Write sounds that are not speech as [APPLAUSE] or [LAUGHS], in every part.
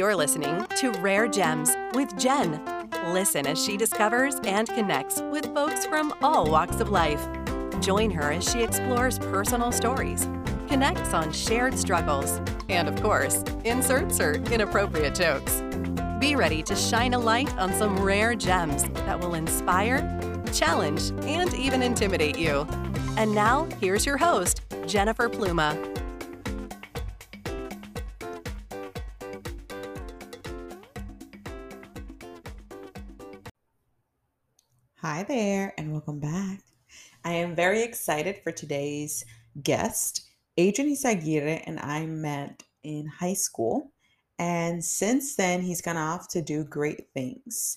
You're listening to Rare Gems with Jen. Listen as she discovers and connects with folks from all walks of life. Join her as she explores personal stories, connects on shared struggles, and of course, inserts her inappropriate jokes. Be ready to shine a light on some rare gems that will inspire, challenge, and even intimidate you. And now, here's your host, Jennifer Pluma. Hi there, and welcome back. I am very excited for today's guest. Adrian Izaguirre and I met in high school, and since then, he's gone off to do great things.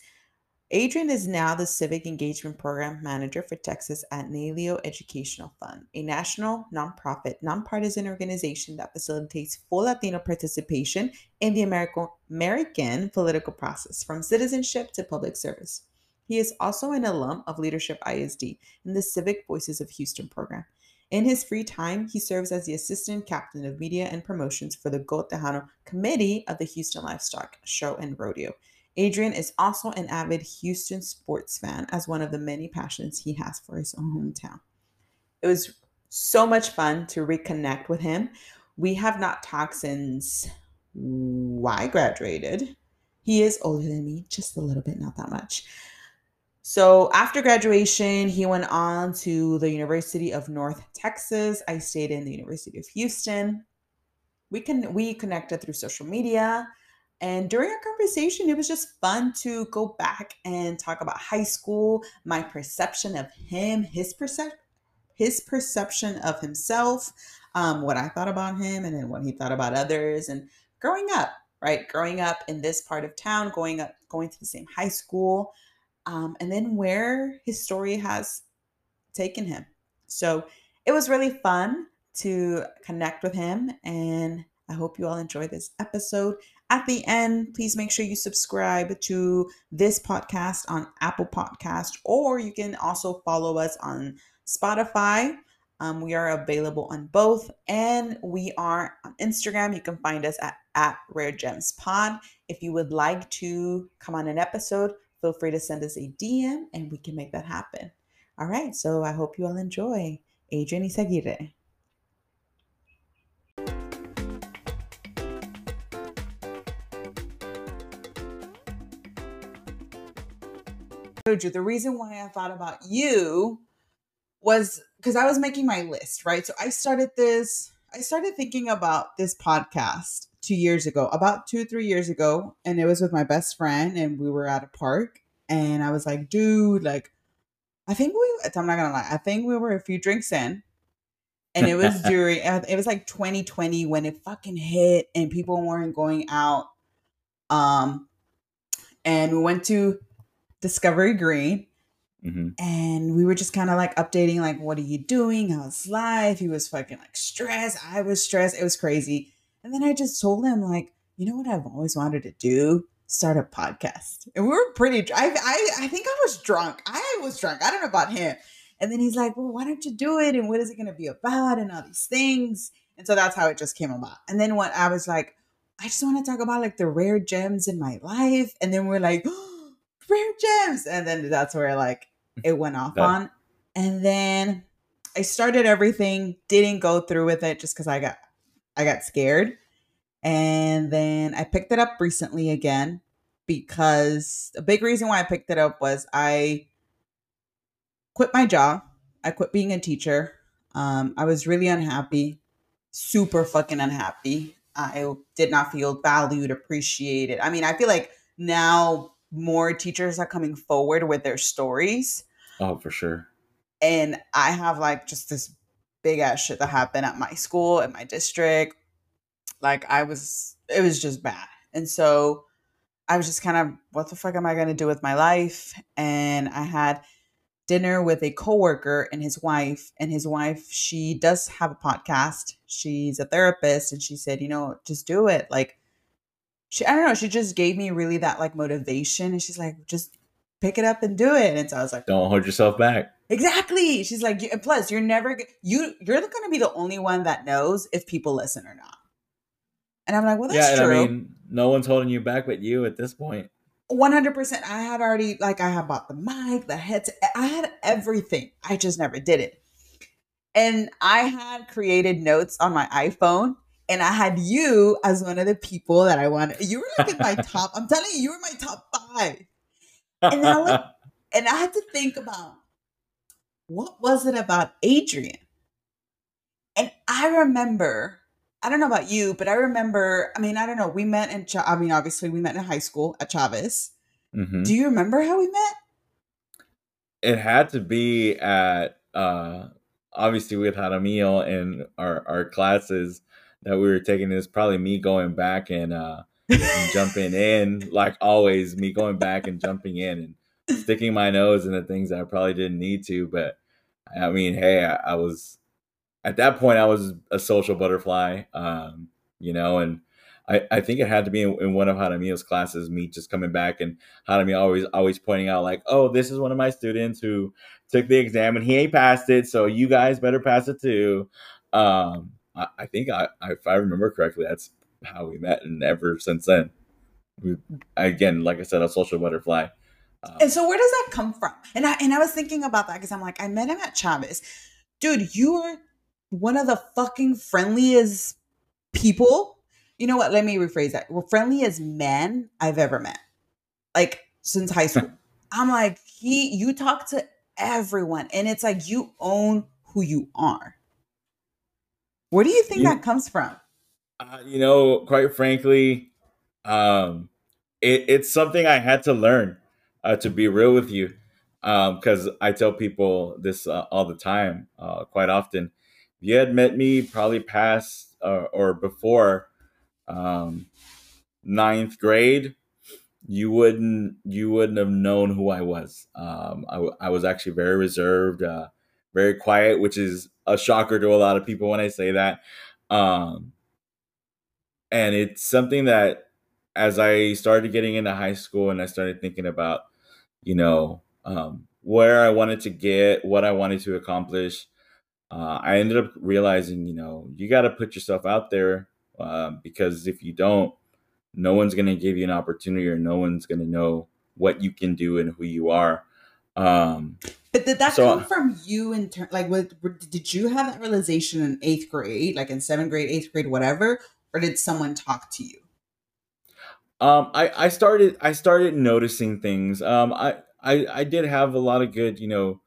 Adrian is now the Civic Engagement Program Manager for Texas at NALEO Educational Fund, a national nonprofit, nonpartisan organization that facilitates full Latino participation in the American political process, from citizenship to public service. He is also an alum of Leadership ISD in the Civic Voices of Houston program. In his free time, he serves as the assistant captain of media and promotions for the Go Tejano Committee of the Houston Livestock Show and Rodeo. Adrian is also an avid Houston sports fan, as one of the many passions he has for his own hometown. It was so much fun to reconnect with him. We have not talked since I graduated. He is older than me, just a little bit, not that much. So after graduation, he went on to the University of North Texas. I stayed in the University of Houston. We can we connected through social media. And during our conversation, it was just fun to go back and talk about high school, my perception of him, his percep- his perception of himself, um, what I thought about him, and then what he thought about others, and growing up, right? Growing up in this part of town, going up, going to the same high school um, and then where his story has taken him. So it was really fun to connect with him, and I hope you all enjoy this episode. At the end, please make sure you subscribe to this podcast on Apple Podcast, or you can also follow us on Spotify. Um, we are available on both, and we are on Instagram. You can find us at, at Rare Gems Pod. If you would like to come on an episode, feel free to send us a DM and we can make that happen. All right, so I hope you all enjoy. Adrian Izaguirre. The reason why I thought about you was because I was making my list, right? So I started this, I started thinking about this podcast two years ago, about two, or three years ago. And it was with my best friend, and we were at a park. And I was like, dude, like, I think we, I'm not gonna lie, I think we were a few drinks in. And it was [LAUGHS] during, it was like 2020 when it fucking hit and people weren't going out. Um, and we went to Discovery Green. Mm-hmm. And we were just kind of like updating, like, what are you doing? How's life? He was fucking like stressed. I was stressed. It was crazy. And then I just told him, like, you know what I've always wanted to do? Start a podcast. And we were pretty, I, I, I think I was drunk. I was drunk. I don't know about him. And then he's like, well, why don't you do it? And what is it going to be about? And all these things. And so that's how it just came about. And then when I was like, I just want to talk about like the rare gems in my life. And then we're like, [GASPS] rare gems. And then that's where like it went off that- on. And then I started everything, didn't go through with it just because I got I got scared. And then I picked it up recently again because a big reason why I picked it up was I quit my job. I quit being a teacher. Um, I was really unhappy, super fucking unhappy. I did not feel valued, appreciated. I mean, I feel like now more teachers are coming forward with their stories. Oh, for sure. And I have like just this big ass shit that happened at my school, at my district. Like I was, it was just bad. And so I was just kind of, what the fuck am I going to do with my life? And I had dinner with a coworker and his wife. And his wife, she does have a podcast. She's a therapist. And she said, you know, just do it. Like, she, I don't know, she just gave me really that like motivation. And she's like, just pick it up and do it. And so I was like, don't hold yourself back. Exactly. She's like, plus you're never, you, you're going to be the only one that knows if people listen or not. And I'm like, well, that's yeah, true. I mean, no one's holding you back but you at this point. 100% i had already like i had bought the mic the headset i had everything i just never did it and i had created notes on my iphone and i had you as one of the people that i wanted you were like in my [LAUGHS] top i'm telling you you were my top five and I, [LAUGHS] and I had to think about what was it about adrian and i remember I don't know about you, but I remember, I mean, I don't know, we met in, Ch- I mean, obviously we met in high school at Chavez. Mhm. Do you remember how we met? It had to be at uh obviously we had had a meal in our our classes that we were taking. Is probably me going back and uh and jumping in [LAUGHS] like always. Me going back and jumping in and sticking my nose into things that I probably didn't need to. But I mean, hey, I, I was at that point I was a social butterfly, um, you know, and I, I think it had to be in, in one of Jaramillo's classes, me just coming back and Jaramillo always always pointing out like, oh, this is one of my students who took the exam and he ain't passed it, so you guys better pass it too. Um, I, I think I, I, if I remember correctly, that's how we met, and ever since then, we again, like I said, a social butterfly. Um, And so where does that come from? And I and I was thinking about that because I'm like, I met him at Chavez. Dude, you are one of the fucking friendliest people. You know what? Let me rephrase that. Well, friendliest men I've ever met. Like since high school. [LAUGHS] I'm like, he you talk to everyone and it's like you own who you are. Where do you think You- that comes from? Uh, you know, quite frankly, um, it, it's something I had to learn. Uh, to be real with you, because I tell people this uh, all the time, uh, quite often. If you had met me probably past uh, or before um, ninth grade, you wouldn't you wouldn't have known who I was. Um, I, w- I was actually very reserved, uh, very quiet, which is a shocker to a lot of people when I say that. Um, and it's something that as i started getting into high school and i started thinking about you know um, where i wanted to get what i wanted to accomplish uh, i ended up realizing you know you got to put yourself out there uh, because if you don't no one's going to give you an opportunity or no one's going to know what you can do and who you are um, But did that So- come from you in turn? Like, what, did you have that realization in eighth grade, like in seventh grade, eighth grade, whatever, or did someone talk to you? Um, I, I started I started noticing things. Um, I, I I did have a lot of good, you know,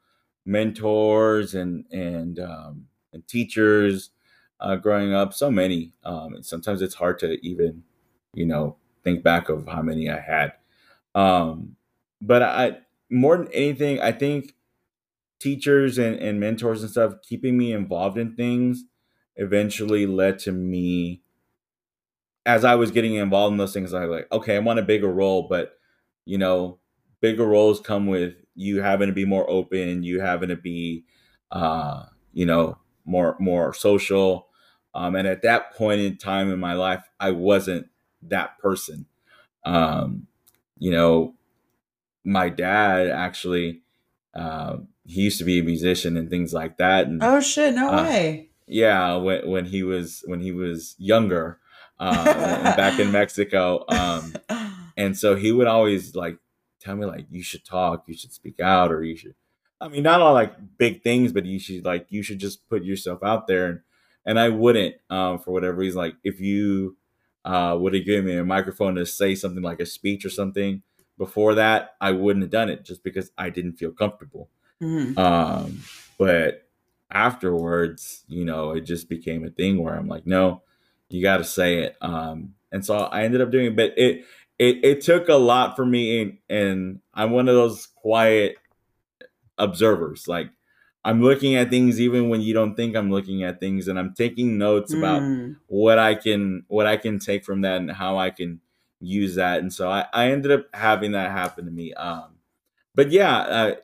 mentors and and um, and teachers uh, growing up. So many. Um, and sometimes it's hard to even, you know, think back of how many I had. Um, but I more than anything, I think teachers and, and mentors and stuff keeping me involved in things eventually led to me as I was getting involved in those things, I was like, okay, I want a bigger role, but you know, bigger roles come with you having to be more open, you having to be, uh, you know, more more social. Um, and at that point in time in my life, I wasn't that person. Um, you know, my dad actually, uh, he used to be a musician and things like that, and Oh shit! No Uh, way. yeah when, when he was when he was younger uh, back in mexico um, [LAUGHS] and so he would always like tell me like you should talk you should speak out or you should i mean not all like big things but you should like you should just put yourself out there and and i wouldn't um, for whatever reason like if you uh, would have given me a microphone to say something like a speech or something before that i wouldn't have done it just because i didn't feel comfortable Mhm. um, but afterwards, you know, it just became a thing where I'm like, no, you got to say it. Um, and so I ended up doing it, but it, it, it took a lot for me. And, and I'm one of those quiet observers. Like I'm looking at things even when you don't think I'm looking at things and I'm taking notes about Mm. what I can what I can take from that and how I can use that. And so I, I ended up having that happen to me. Um, but yeah, uh,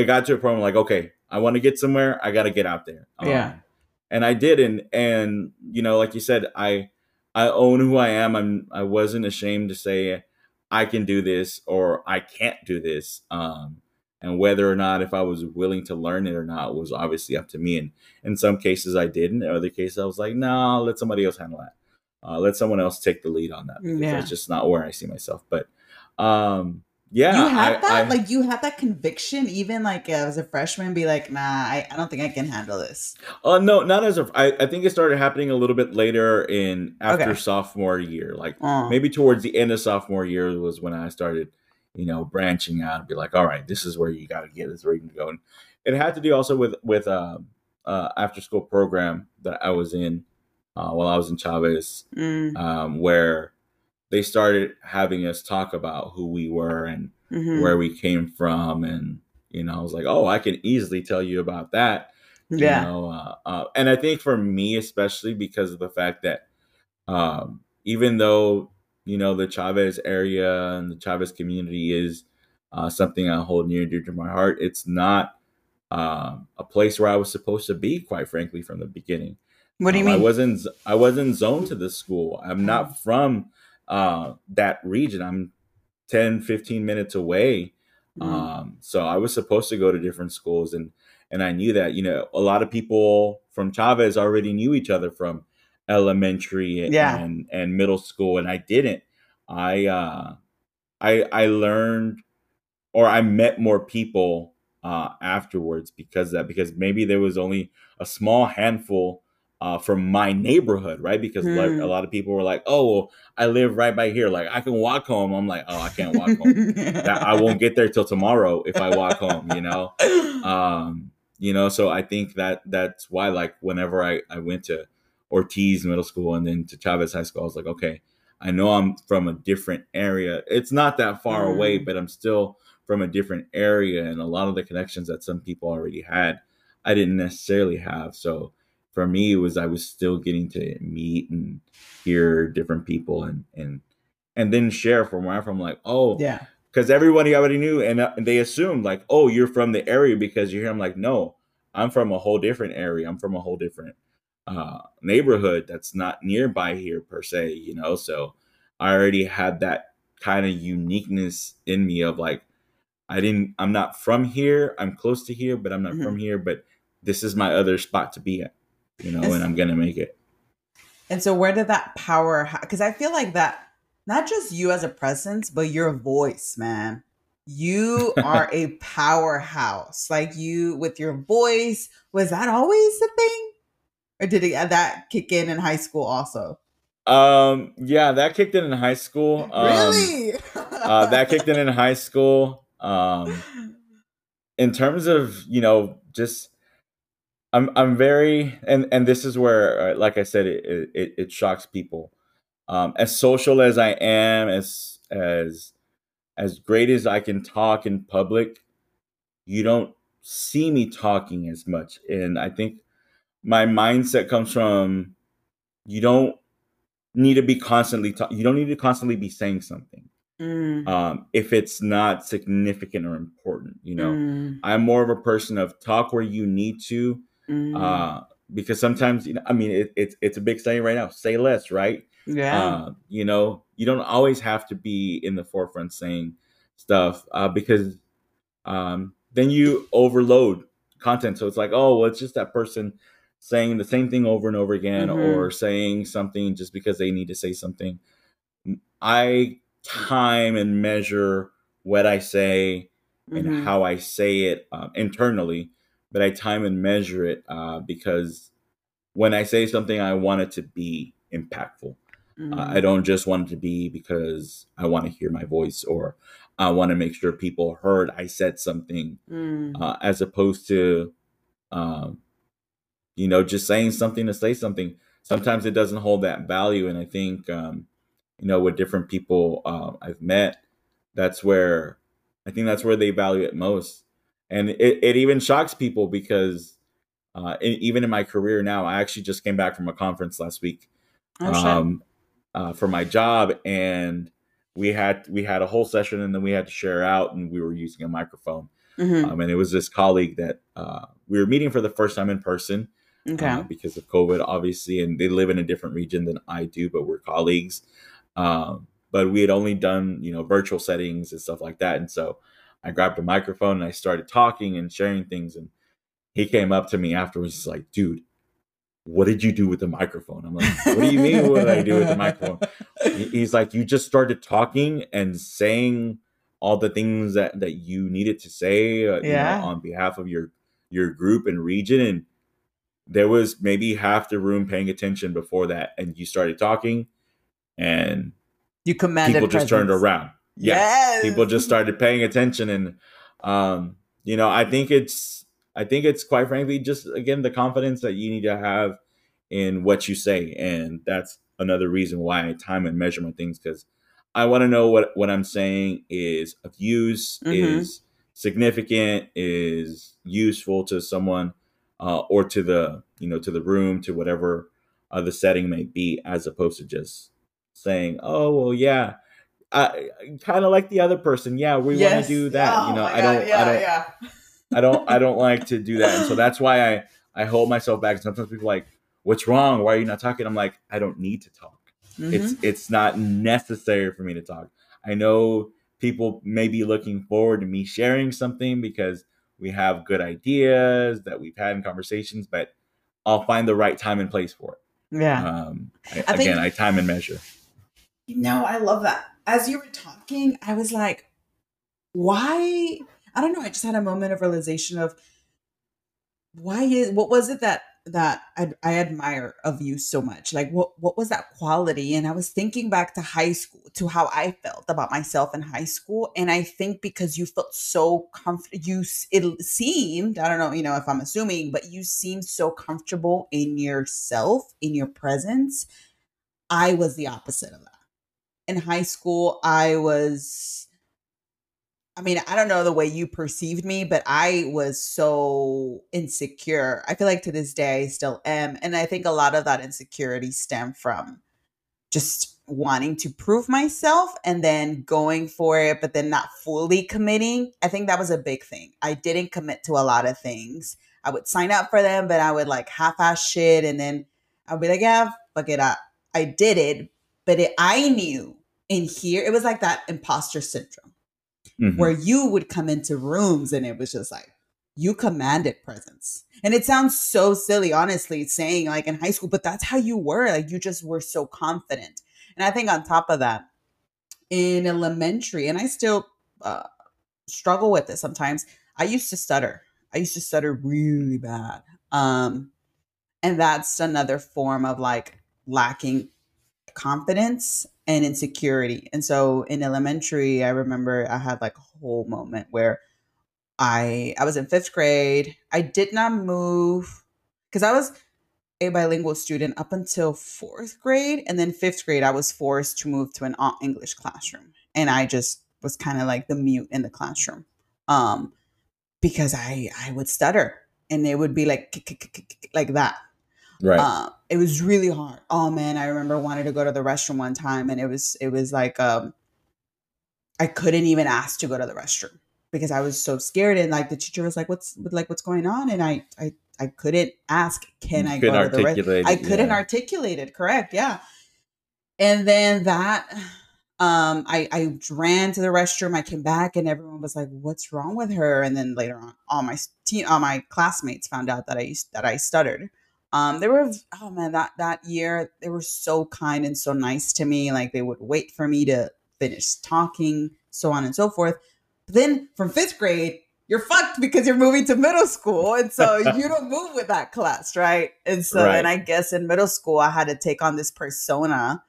it got to a point where like, okay, I want to get somewhere. I got to get out there. Um, Yeah. And I did, and and you know, like you said, I I own who I am. I'm I wasn't ashamed to say I can do this or I can't do this. Um, and whether or not if I was willing to learn it or not was obviously up to me. And in some cases I didn't. In other cases I was like, no, nah, let somebody else handle that. uh, let someone else take the lead on that. because Yeah. That's just not where I see myself. But um, yeah, you had I- that? I- like you had that conviction even like as a freshman be like, nah, I, I don't think I can handle this. Uh, no, not as a. I, I think it started happening a little bit later in after Okay. sophomore year, like Oh. maybe towards the end of sophomore year was when I started, you know, branching out and be like, all right, this is where you got to get, this is where you can go. And it had to do also with with uh, uh, after school program that I was in uh, while I was in Chavez, Mm, um, where they started having us talk about who we were and mhm. where we came from, and you know, I was like, oh, I can easily tell you about that you yeah. know, uh, uh, and I think for me, especially because of the fact that um, even though you know the Chavez area and the Chavez community is uh, something I hold near and dear to my heart, it's not um, a place where I was supposed to be. Quite frankly, from the beginning, What do you Um, mean? I wasn't. i wasn't zoned to the school. I'm not from uh, that region. I'm 10, 15 minutes away. Mm, Um, so I was supposed to go to different schools, and and I knew that you know a lot of people from Chavez already knew each other from elementary and Yeah. and, and middle school, and I didn't. I uh, I I learned or I met more people uh, afterwards because of that because maybe there was only a small handful uh, from my neighborhood, right? Because like, Hmm. a lot of people were like, "Oh, well, I live right by here. Like I can walk home." I'm like, "Oh, I can't walk home. I won't get there till tomorrow if I walk home." You know, [LAUGHS] um, you know. So I think that that's why, like, whenever I I went to Ortiz Middle School and then to Chavez High School, I was like, okay, I know I'm from a different area. It's not that far away, Mm. but I'm still from a different area, and a lot of the connections that some people already had, I didn't necessarily have. So for me, it was I was still getting to meet and hear different people and and and then share from where I'm from. Like, oh, yeah. because everybody already knew, and, uh, they assumed like, oh, you're from the area because you're here. I'm like, no, I'm from a whole different area. I'm from a whole different uh, neighborhood that's not nearby here per se. You know, so I already had that kind of uniqueness in me of like, I didn't, I'm not from here. I'm close to here, but I'm not Mhm. from here. But this is my other spot to be at. You know, and I'm gonna make it. And so where did that power because I feel like that not just you as a presence, but your voice, man. You [LAUGHS] are a powerhouse. Like you with your voice, was that always the thing? Or did it, uh, that kick in in high school also? Um, yeah, that kicked in in high school. Um, really? uh, that kicked in in high school. Um, in terms of you know just i'm i'm very and and this is where uh, like i said it it, it shocks people. Um as social as i am as as as great as i can talk in public you don't see me talking as much. And i think my mindset comes from you don't need to be constantly ta- you don't need to constantly be saying something Mm, um if it's not significant or important you know? Mm, I'm more of a person of talk where you need to, mm. uh, because sometimes you know, I mean, it, it's it's a big saying right now. Say less, right? yeah. Uh, you know, you don't always have to be in the forefront saying stuff uh, because um, then you overload content. So it's like, oh, well, it's just that person saying the same thing over and over again, Mhm. or saying something just because they need to say something. I time and measure what I say and Mhm. how I say it um, internally, but I time and measure it uh, because when I say something, I want it to be impactful. Uh, Mm. I don't just want it to be because I want to hear my voice or I want to make sure people heard I said something, Mm. uh, as opposed to, um, you know, just saying something to say something. Sometimes it doesn't hold that value, and I think, um, you know, with different people uh, I've met, that's where I think that's where they value it most, and it, it even shocks people because uh, e- even in my career now, I actually just came back from a conference last week Oh, um, uh, for my job, and we had we had a whole session, and then we had to share out, and we were using a microphone, Mhm. um, and it was this colleague that uh, we were meeting for the first time in person okay. uh, because of COVID, obviously, and they live in a different region than I do, but we're colleagues. Um, but we had only done you know virtual settings and stuff like that, and so I grabbed a microphone and I started talking and sharing things, and he came up to me afterwards, he's like, "Dude." what did you do with the microphone? I'm like, what do you mean? What did I do with the microphone? He's like, you just started talking and saying all the things that that you needed to say, uh, yeah. you know, on behalf of your your group and region, and there was maybe half the room paying attention before that, and you started talking, and you commanded people presence. just turned around. Yeah, yes. people just started paying attention, and um, you know, I think it's I think it's quite frankly just again the confidence that you need to have in what you say, and that's another reason why I time and measure my things because I want to know what what I'm saying is of use, mm-hmm. is significant, is useful to someone, uh, or to the you know to the room, to whatever uh, the setting may be, as opposed to just saying, "Oh well, yeah." I, kind of like the other person. Yeah, we yes. want to do that. Oh, you know, I don't, yeah, I don't, yeah. I don't I don't like to do that. And so [LAUGHS] that's why I I hold myself back. Sometimes people like, "What's wrong? Why are you not talking?" I'm like, "I don't need to talk. Mm-hmm. It's it's not necessary for me to talk." I know people may be looking forward to me sharing something because we have good ideas that we've had in conversations, but I'll find the right time and place for it. Yeah. Um, I, I again, think, I time and measure. You know, I love that. As you were talking, I was like, why I don't know. I just had a moment of realization of why is what was it that that I, I admire of you so much? Like what what was that quality? And I was thinking back to high school, to how I felt about myself in high school, and I think because you felt so comfortable, you it seemed I don't know, you know, if I'm assuming, but you seemed so comfortable in yourself, in your presence. I was the opposite of that. In high school, I was I mean, I don't know the way you perceived me, but I was so insecure. I feel like to this day I still am. And I think a lot of that insecurity stemmed from just wanting to prove myself and then going for it, but then not fully committing. I think that was a big thing. I didn't commit to a lot of things. I would sign up for them, but I would like half ass shit. And then I'd be like, yeah, fuck it up. I did it, but it, I knew in here, it was like that imposter syndrome mm-hmm. where you would come into rooms and it was just like you commanded presence. And it sounds so silly, honestly, saying like in high school, but that's how you were. Like you just were so confident. And I think on top of that, in elementary, and I still uh, struggle with it sometimes, I used to stutter. I used to stutter really bad. Um, and that's another form of like lacking confidence and insecurity. And so in elementary, I remember I had like a whole moment where I I was in fifth grade. I did not move because I was a bilingual student up until fourth grade, and then fifth grade I was forced to move to an all English classroom, and I just was kind of like the mute in the classroom, um, because I I would stutter and it would be like like that, Right. Uh, it was really hard. Oh man, I remember wanting to go to the restroom one time and it was it was like um I couldn't even ask to go to the restroom because I was so scared and like the teacher was like what's like what's going on and I I I couldn't ask can I go to the restroom? I couldn't yeah. articulate it, correct. Yeah. And then that um I I ran to the restroom, I came back and everyone was like what's wrong with her and then later on all my teen, all my classmates found out that I that I stuttered. Um, they were oh man, that that year they were so kind and so nice to me. Like they would wait for me to finish talking, so on and so forth. But then from fifth grade, you're fucked because you're moving to middle school, and so [LAUGHS] you don't move with that class, right? And so, right. and I guess in middle school, I had to take on this persona.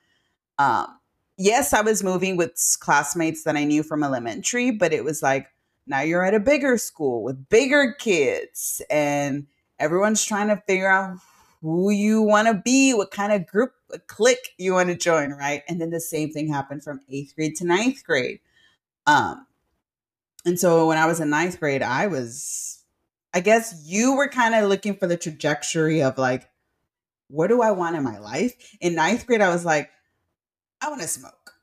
Um, yes, I was moving with classmates that I knew from elementary, but it was like now you're at a bigger school with bigger kids and everyone's trying to figure out who you want to be, what kind of group, clique you want to join, right? And then the same thing happened from eighth grade to ninth grade. Um, and so when I was in ninth grade, I was, I guess you were kind of looking for the trajectory of like, what do I want in my life? In ninth grade, I was like, I want to smoke.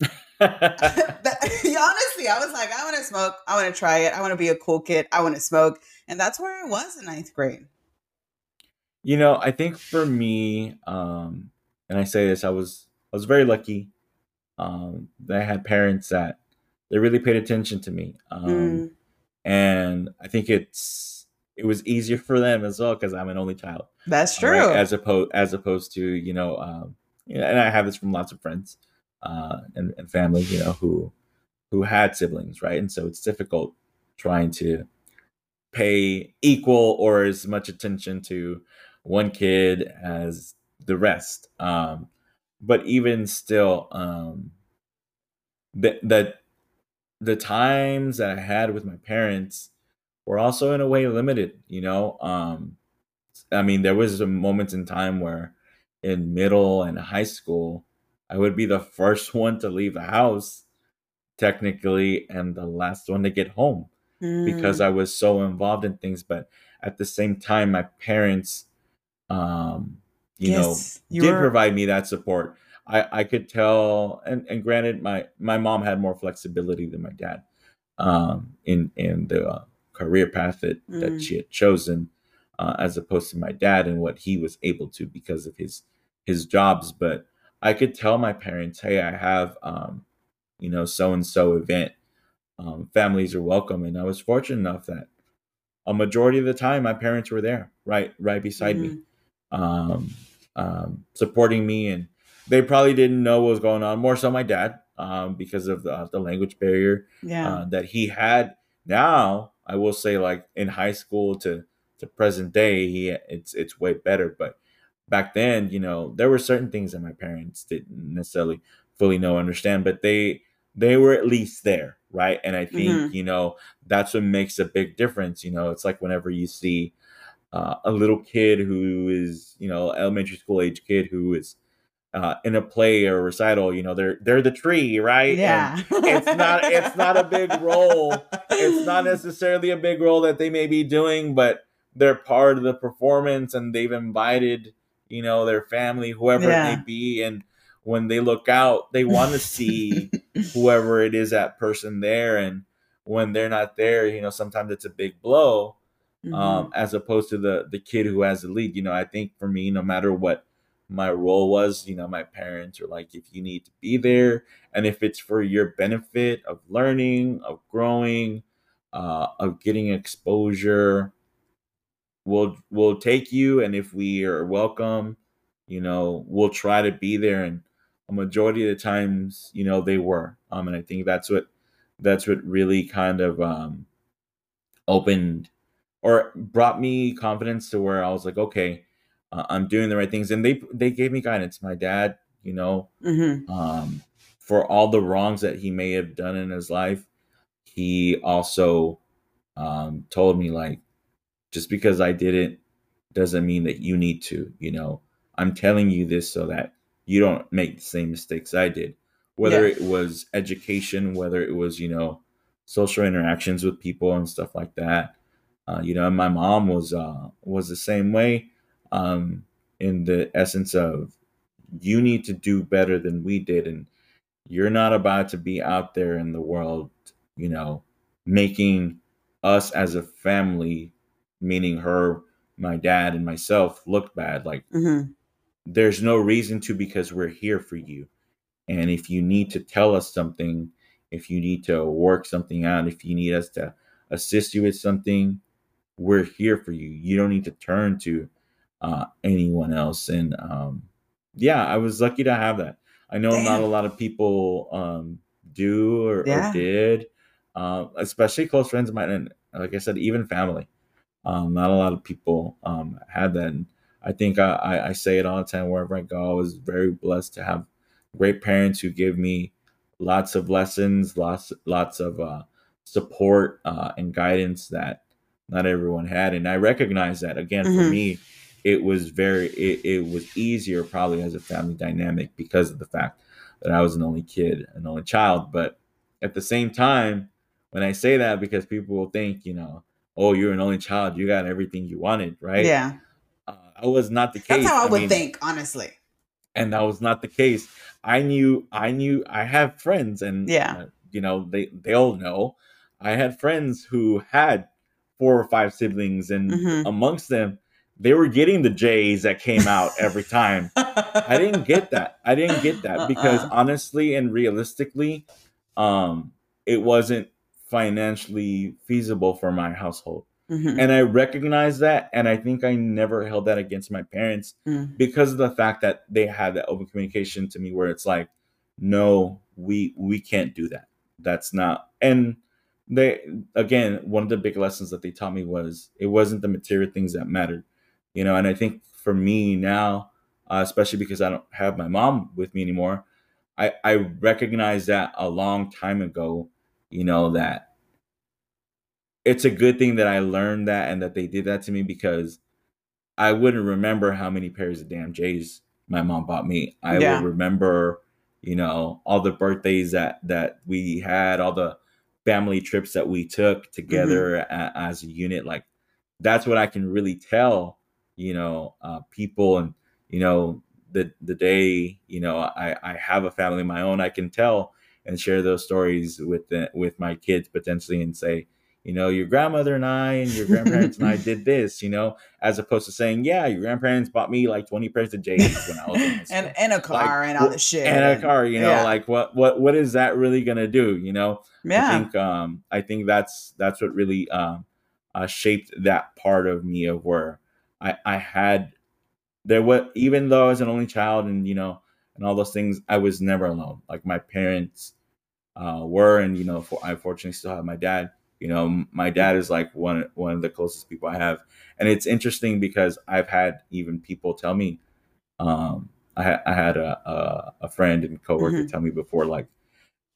[LAUGHS] [LAUGHS] [LAUGHS] honestly, I was like, I want to smoke. I want to try it. I want to be a cool kid. I want to smoke. And that's where I was in ninth grade. You know, I think for me, um, and I say this, I was I was very lucky um, that I had parents that they really paid attention to me, um, mm. and I think it's it was easier for them as well because I'm an only child. That's true. right? As opposed as opposed to you know, um, you know, and I have this from lots of friends uh, and, and family, you know, who who had siblings, right? And so it's difficult trying to pay equal or as much attention to one kid as the rest. Um, but even still, um, that that the times that I had with my parents were also in a way limited. You know, um, I mean, there was a moment in time where in middle and high school, I would be the [LAUGHS] first one to leave the house, technically, and the last one to get home because Mm, I was so involved in things. But at the same time, my parents, um, you know, you did were. provide me that support. I, I could tell, and, and granted, my, my mom had more flexibility than my dad um, in in the uh, career path that, that Mm, she had chosen, uh, as opposed to my dad and what he was able to because of his his jobs. But I could tell my parents, hey, I have um, you know so and so event um, families are welcome. And I was fortunate enough that a majority of the time my parents were there, right, right beside me, mhm, um, um, supporting me, and they probably didn't know what was going on. More so, my dad, um, because of the, the language barrier yeah. uh, that he had. Now, I will say, like in high school to to present day, he it's it's way better. But back then, you know, there were certain things that my parents didn't necessarily fully know, understand, but they they were at least there, right? And I think hmm you know that's what makes a big difference. You know, it's like whenever you see uh, a little kid who is, you know, elementary school age kid who is uh, in a play or recital, you know, they're they're the tree, right? And Yeah. it's not it's not a big [LAUGHS] role. It's not necessarily a big role that they may be doing, but they're part of the performance and they've invited, you know, their family, whoever it may be, and when they look out, they want to see [LAUGHS] whoever it is that person there and when they're not there, you know, sometimes it's a big blow hmm um, as opposed to the the kid who has the lead. You know, I think for me, no matter what my role was, you know, my parents are like, if you need to be there, and if it's for your benefit of learning, of growing, uh, of getting exposure, we'll we'll take you, and if we are welcome, you know, we'll try to be there. And a majority of the times, you know, they were. Um, and I think that's what that's what really kind of um opened or brought me confidence to where I was like, okay, uh, I'm doing the right things, and they they gave me guidance. My dad, you know, hmm um, for all the wrongs that he may have done in his life, he also um, told me like, just because I did it doesn't mean that you need to. You know, I'm telling you this so that you don't make the same mistakes I did. Whether Yeah. it was education, whether it was you know social interactions with people and stuff like that. Uh, you know, and my mom was uh, was the same way. Um, in the essence of you need to do better than we did, and you're not about to be out there in the world, you know, making us as a family, meaning her, my dad, and myself, look bad. Like, hmm there's no reason to because we're here for you. And if you need to tell us something, if you need to work something out, if you need us to assist you with something, we're here for you. You don't need to turn to uh, anyone else. And um, yeah, I was lucky to have that. I know not a lot of people um, do or, or did, uh, especially close friends of mine, and like I said, even family. Um, not a lot of people um, had that. And I think I, I, I say it all the time wherever I go. I was very blessed to have great parents who give me lots of lessons, lots lots of uh, support uh, and guidance that not everyone had. And I recognize that again for hmm me, it was very it, it was easier probably as a family dynamic because of the fact that I was an only kid, an only child. But at the same time, when I say that, because people will think, you know, oh, you're an only child, you got everything you wanted, right? Yeah. Uh, that was not the case. That's how I I would mean, think, honestly. and that was not the case. I knew, I knew, I have friends, and Yeah. uh, you know, they they all know. I had friends who had four or five siblings, and hmm amongst them, they were getting the J's that came out every time. I didn't get that. I didn't get that [LAUGHS] because Uh-uh. honestly and realistically, um, it wasn't financially feasible for my household. Mhm. And I recognize that. And I think I never held that against my parents Mm. because of the fact that they had that open communication to me where it's like, no, we we can't do that. That's not and they again, one of the big lessons that they taught me was it wasn't the material things that mattered. You know, and I think for me now, uh, especially because I don't have my mom with me anymore, I, I recognized that a long time ago, you know, that it's a good thing that I learned that and that they did that to me because I wouldn't remember how many pairs of damn J's my mom bought me. I Yeah. would remember, you know, all the birthdays that that we had, all the family trips that we took together a- as a unit. Like that's what I can really tell, you know, uh, people and you know the the day you know I I have a family of my own, I can tell and share those stories with the, with my kids potentially and say, you know, your grandmother and I and your grandparents and I [LAUGHS] did this, you know, as opposed to saying, yeah, your grandparents bought me like 20 pairs of J's when I was school. and and a [LAUGHS] car and all the shit and a car, you know, yeah. like what what what is that really gonna do? You know, yeah. I think um I think that's that's what really um uh, shaped that part of me of where I I had there was even though I was an only child and you know and all those things I was never alone. Like my parents uh were and you know for, I fortunately still have my dad. You know, my dad is like one one of the closest people I have, and it's interesting because I've had even people tell me, um, I, ha- I had a, a a friend and coworker Mhm. tell me before like,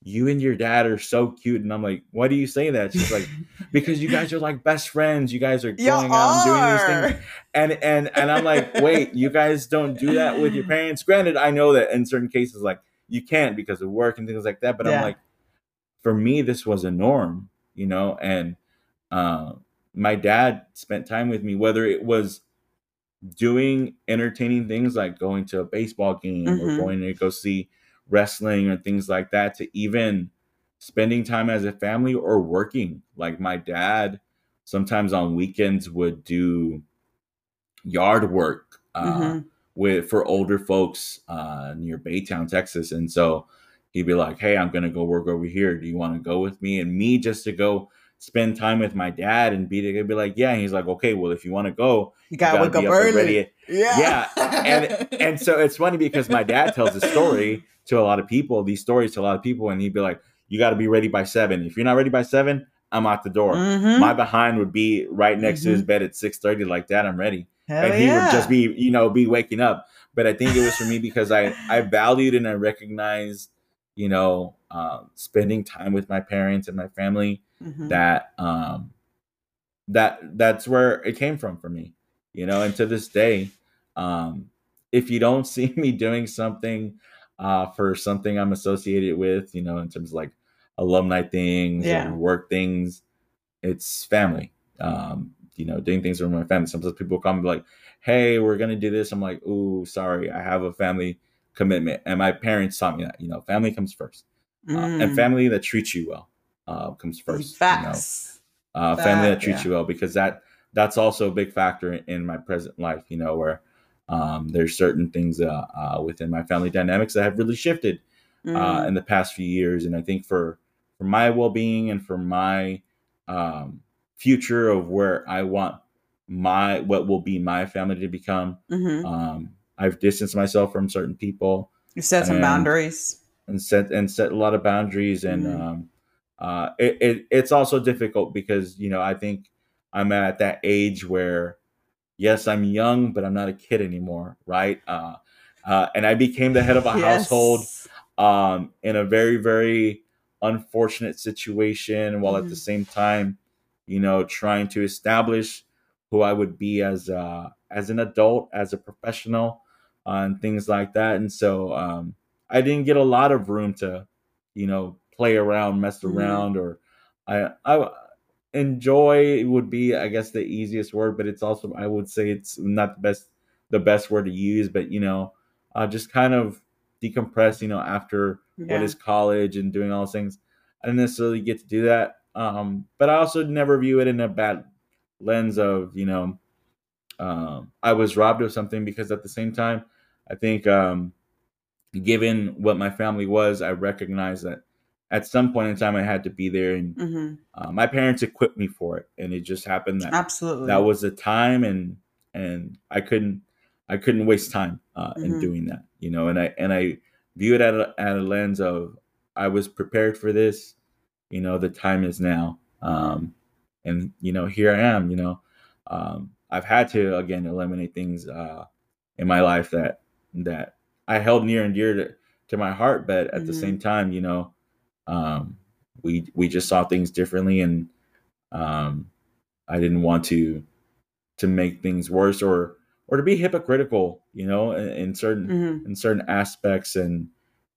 you and your dad are so cute, and I'm like, why do you say that? She's like, because you guys are like best friends. You guys are [LAUGHS] you going out and doing these things, and and and I'm like, wait, you guys don't do that with your [LAUGHS] parents. Granted, I know that in certain cases, like you can't because of work and things like that. But Yeah. I'm like, for me, this was a norm, you know. And uh, my dad spent time with me, whether it was doing entertaining things like going to a baseball game or Mhm. going to go see wrestling or things like that, to even spending time as a family or working. Like my dad, sometimes on weekends would do yard work uh, Mhm. with for older folks uh, near Baytown, Texas, and so he'd be like, "Hey, I'm gonna go work over here. Do you want to go with me?" And me just to go spend time with my dad and be there, be like, "Yeah." And he's like, "Okay, well, if you want to go, you you gotta, wake up early yeah Yeah, and [LAUGHS] and so it's funny because my dad tells a story to a lot of people, these stories to a lot of people, and he'd be like, "You got to be ready by seven. If you're not ready by seven, I'm out the door." Mhm. My behind would be right next to his bed at six thirty, like that. I'm ready Hell and he yeah. would just be you know be waking up but i think it was for me because i i valued and i recognized you know um, spending time with my parents and my family Mhm. that um that that's where it came from for me you know and to this day um if you don't [LAUGHS] see me doing something uh for something i'm associated with you know in terms of like alumni things Yeah. or work things it's family um you know doing things with my family sometimes people come and like hey we're gonna do this i'm like ooh sorry i have a family commitment and my parents taught me that you know family comes first uh, and Mm. family that treats you well uh, comes first. You know? Facts. uh, family That- treats yeah. you well because that that's also a big factor in, in my present life. You know, where um, there's certain things uh, uh, within my family dynamics that have really shifted uh, Mm. in the past few years, and I think for for my well being and for my um, future of where I want my what will be my family to become, Mhm. um, I've distanced myself from certain people You set some boundaries. and set and set a lot of boundaries and Mhm. um uh it, it it's also difficult because you know i think i'm at that age where yes i'm young but i'm not a kid anymore right uh uh and i became the head of a [LAUGHS] household um in a very very unfortunate situation while at the Mhm. same time you know trying to establish who i would be as uh as an adult as a professional uh, and things like that and so um i didn't get a lot of room to you know play around mess Mhm. around or i i enjoy would be i guess the easiest word but it's also i would say it's not the best the best word to use but you know uh, just kind of decompress you know after Yeah. what is college and doing all those things i didn't necessarily get to do that um but i also never view it in a bad lens of you know um i was robbed of something because at the same time i think um given what my family was i recognize that at some point in time, I had to be there, and Mhm. uh, my parents equipped me for it, and it just happened that Absolutely. that was the time, and and I couldn't I couldn't waste time uh, in Mhm. doing that, you know, and I and I view it at a, at a lens of I was prepared for this, you know, the time is now, um, and you know, here I am, you know, um, I've had to again eliminate things uh, in my life that that I held near and dear to, to my heart, but at the Mhm. same time, you know, um, we we just saw things differently, and um, I didn't want to to make things worse or or to be hypocritical, you know, in, in certain Mhm. in certain aspects, and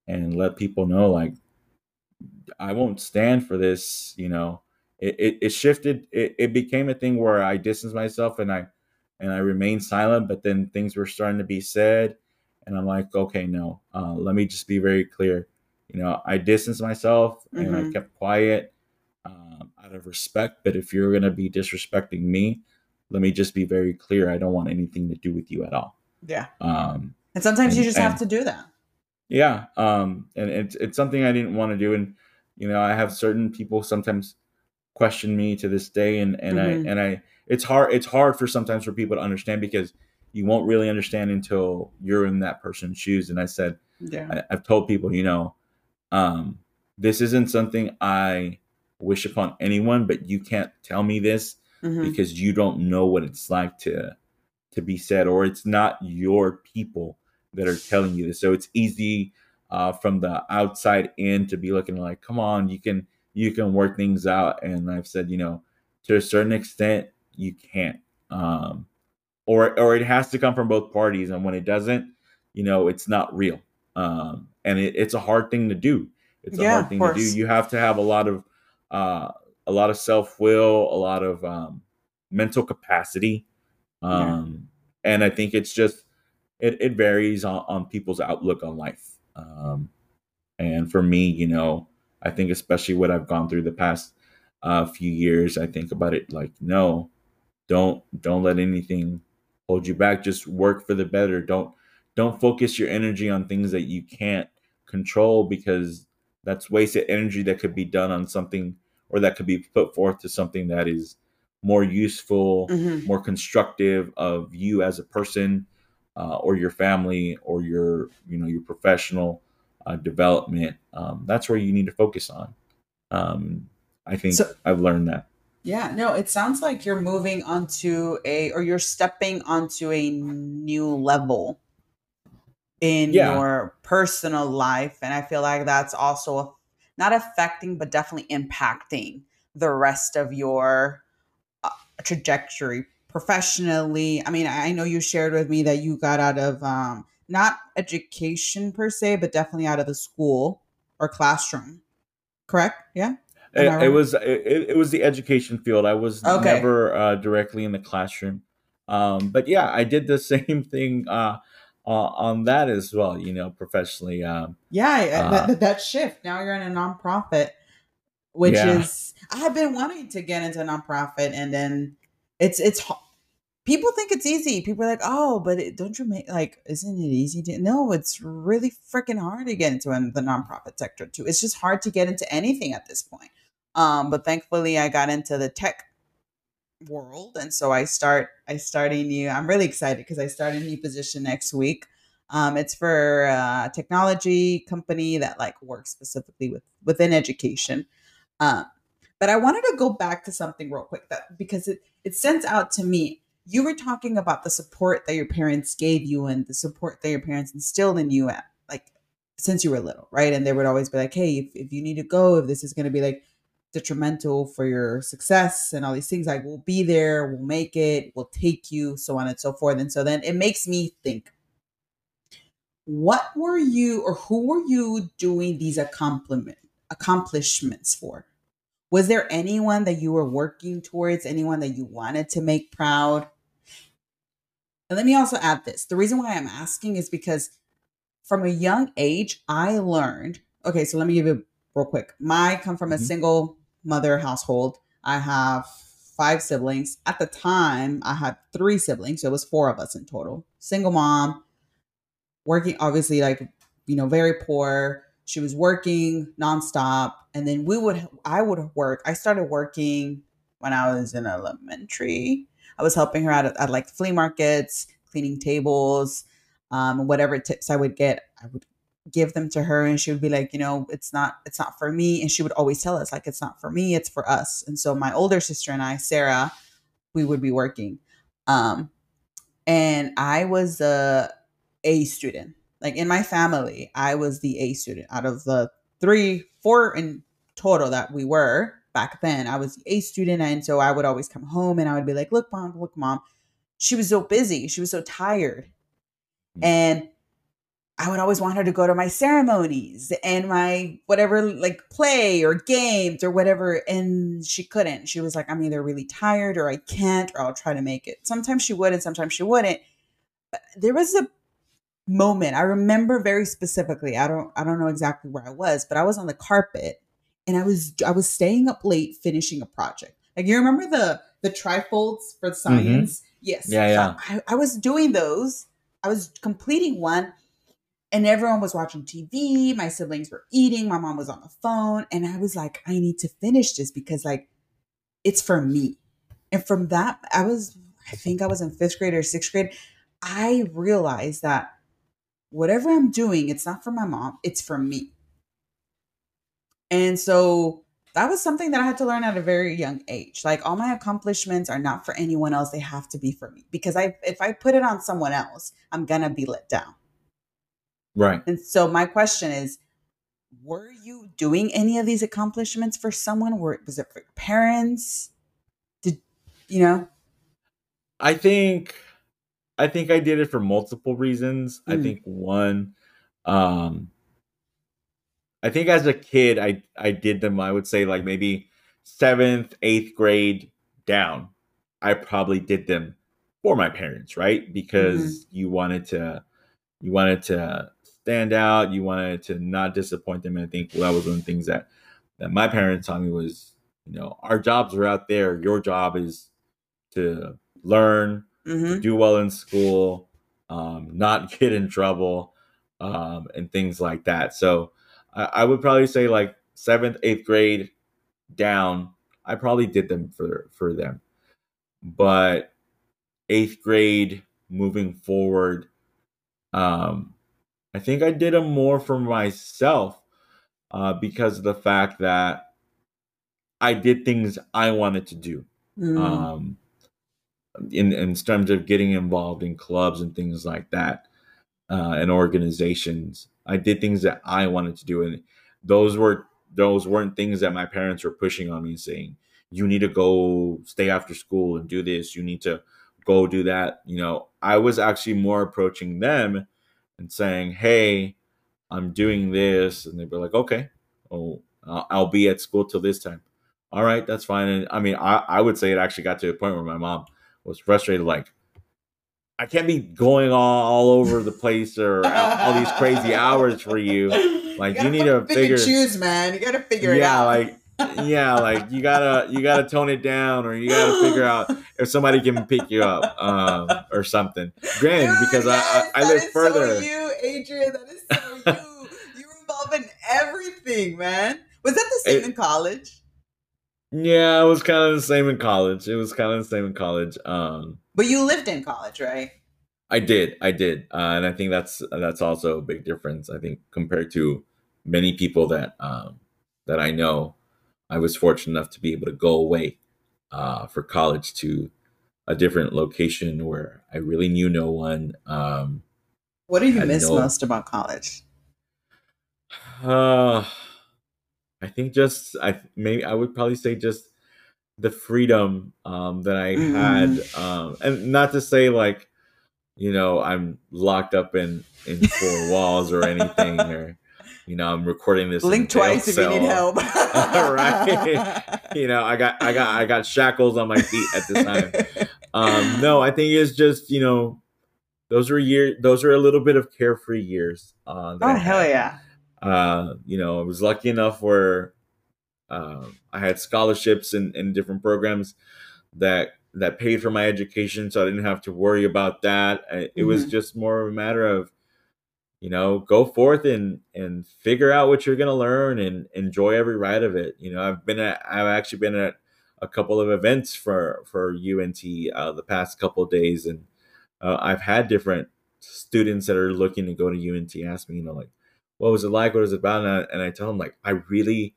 and let people know like I won't stand for this, you know. It it, it shifted. It, it became a thing where I distanced myself and I and I remained silent, but then things were starting to be said, and I'm like, okay, no, uh, let me just be very clear. You know, I distanced myself and I Mhm. kept quiet um, out of respect. But if you're gonna be disrespecting me, let me just be very clear. I don't want anything to do with you at all. Yeah. Um, And sometimes you And- just have to do that. yeah, um, and it's it's something I didn't want to do, and you know, I have certain people sometimes question me to this day, and and Mhm. I and I it's hard it's hard for sometimes for people to understand because you won't really understand until you're in that person's shoes. And I said Yeah. I, I've told people, you know, um, this isn't something I wish upon anyone, but you can't tell me this Mhm. because you don't know what it's like to to be said or it's not your people that are telling you this so it's easy uh, from the outside in to be looking like come on you can you can work things out and i've said you know to a certain extent you can't um, or or it has to come from both parties and when it doesn't you know it's not real. Um, and it, it's a hard thing to do. It's a hard thing to do. you have to have a lot of uh, a lot of self-will a lot of um, mental capacity. Yeah. um, and i think it's just it, it varies on, on people's outlook on life. Um, and for me you know i think especially what i've gone through the past uh, few years i think about it like no don't don't let anything hold you back just work for the better. Don't don't focus your energy on things that you can't control because that's wasted energy that could be done on something or that could be put forth to something that is more useful Mhm. more constructive of you as a person uh, or your family or your you know your professional uh, development. Um, that's where you need to focus on. Um, i think So- i've learned that Yeah, no, it sounds like you're moving onto a, or you're stepping onto a new level in Yeah. your personal life. And I feel like that's also not affecting, but definitely impacting the rest of your uh, trajectory professionally. I mean, I I know you shared with me that you got out of um, not education per se, but definitely out of the school or classroom. Correct? Yeah. It, it was it, it was the education field. I was Okay. never uh, directly in the classroom, um, but yeah, I did the [LAUGHS] same thing uh, uh, on that as well. You know, professionally. Um, Yeah, Uh, that, that, that shift. Now you're in a nonprofit, which Yeah. is I have been wanting to get into a nonprofit, and then it's it's people think it's easy. People are like, oh, but it, don't you make like, isn't it easy to? No, it's really freaking hard to get into the nonprofit sector too. It's just hard to get into anything at this point. Um, but thankfully, I got into the tech world, and so I start I start a new. I'm really excited because I start a new position next week. Um, it's for a technology company that like works specifically with within education. Um, but I wanted to go back to something real quick that because it it sends out to me. You were talking about the support that your parents gave you and the support that your parents instilled in you at like since you were little, right? And they would always be like, "Hey, if, if you need to go, if this is going to be like detrimental for your success and all these things, like we'll be there, we'll make it, we'll take you, so on and so forth." And so then it makes me think what were you or who were you doing these accomplishment accomplishments for was there anyone that you were working towards anyone that you wanted to make proud and let me also add this the reason why i'm asking is because from a young age i learned okay so let me give you real quick my I come from a Mhm. single mother household i have five siblings at the time i had three siblings so it was four of us in total single mom working obviously like you know very poor she was working nonstop, and then we would I would work. I started working when I was in elementary. I was helping her out at, at like flea markets, cleaning tables, um, whatever tips I would get, I would give them to her and she would be like you know it's not it's not for me and she would always tell us like it's not for me it's for us and so my older sister and i sarah we would be working um and i was a a student. Like in my family i was the a student out of the three four in total that we were back then i was a student and so i would always come home and i would be like look mom look mom she was so busy she was so tired mm. and I would always want her to go to my ceremonies and my whatever, like play or games or whatever. And she couldn't. She was like, I'm either really tired or I can't, or I'll try to make it. Sometimes she would and sometimes she wouldn't. But there was a moment I remember very specifically. I don't I don't know exactly where I was, but I was on the carpet and I was I was staying up late finishing a project. Like you remember the the trifolds for science? Mm-hmm. Yes. Yeah, yeah. So I, I was doing those. I was completing one and everyone was watching TV. My siblings were eating. My mom was on the phone. And I was like, I need to finish this because, like, it's for me. And from that, I was, I think I was in fifth grade or sixth grade. I realized that whatever I'm doing, it's not for my mom, it's for me. And so that was something that I had to learn at a very young age. Like all my accomplishments are not for anyone else, they have to be for me. Because I if I put it on someone else, I'm going to be let down. Right. And so my question is, were you doing any of these accomplishments for someone? Were was it for your parents? Did you know? I think I think I did it for multiple reasons. Mm. I think one um I think as a kid I I did them I would say like maybe 7th, 8th grade down. I probably did them for my parents, right? Because mm-hmm. you wanted to you wanted to stand out. You wanted to not disappoint them. And I think that was one of the things that that my parents taught me was, you know, our jobs are out there. Your job is to learn, mm-hmm. to do well in school, um, not [LAUGHS] get in trouble, um, and things like that. So I, would probably say like seventh, eighth grade down. I probably did them for for them, but eighth grade moving forward, um, I think I did them more for myself uh, because of the fact that I did things I wanted to do. Mm. Um, in, in terms of getting involved in clubs and things like that, uh, and organizations, I did things that I wanted to do, and those were those weren't things that my parents were pushing on me and saying, "You need to go stay after school and do this. You need to go do that." You know, I was actually more approaching them and saying, "Hey, I'm doing this," and they'd be like, "Okay, oh, I'll be at school till this time." All right, that's fine. And I mean, I, I would say it actually got to a point where my mom was frustrated, like, I can't be going all, all over the place or [LAUGHS] all these crazy hours for you. Like, you, you need to figure choose, man. You gotta figure yeah, it out. Yeah, like [LAUGHS] yeah, like you gotta you gotta tone it down, or you gotta figure out [LAUGHS] if somebody can pick you up um, or something. Granted, because yes, I I, I live further. So you, Adrian, that is so you. You were involved in everything, man. Was that the same it, in college? Yeah, it was kind of the same in college. It was kind of the same in college. Um, but you lived in college, right? I did, I did, uh, and I think that's that's also a big difference. I think compared to many people that um, that I know I was fortunate enough to be able to go away uh, for college to a different location where I really knew no one. Um, what do you miss no, most about college? [SIGHS] Uh, I think just I maybe I would probably say just the freedom um, that I mm. had, um, and not to say like you know I'm locked up in in four walls or anything or you know, I'm recording this. Link twice if you need help. [LAUGHS] right. you know, I got I got I got shackles on my feet at this time. Um, no, I think it's just, you know, those are years those are a little bit of carefree years. Uh, oh hell yeah. Uh, you know, I was lucky enough where uh, I had scholarships in, in different programs that that paid for my education, so I didn't have to worry about that. It mm-hmm. was just more of a matter of you know, go forth and and figure out what you're gonna learn and enjoy every ride of it. You know, I've been at I've actually been at a couple of events for for UNT uh, the past couple of days, and uh, I've had different students that are looking to go to UNT ask me, you know, like, what was it like? What was it about? And I, and I tell them like, I really,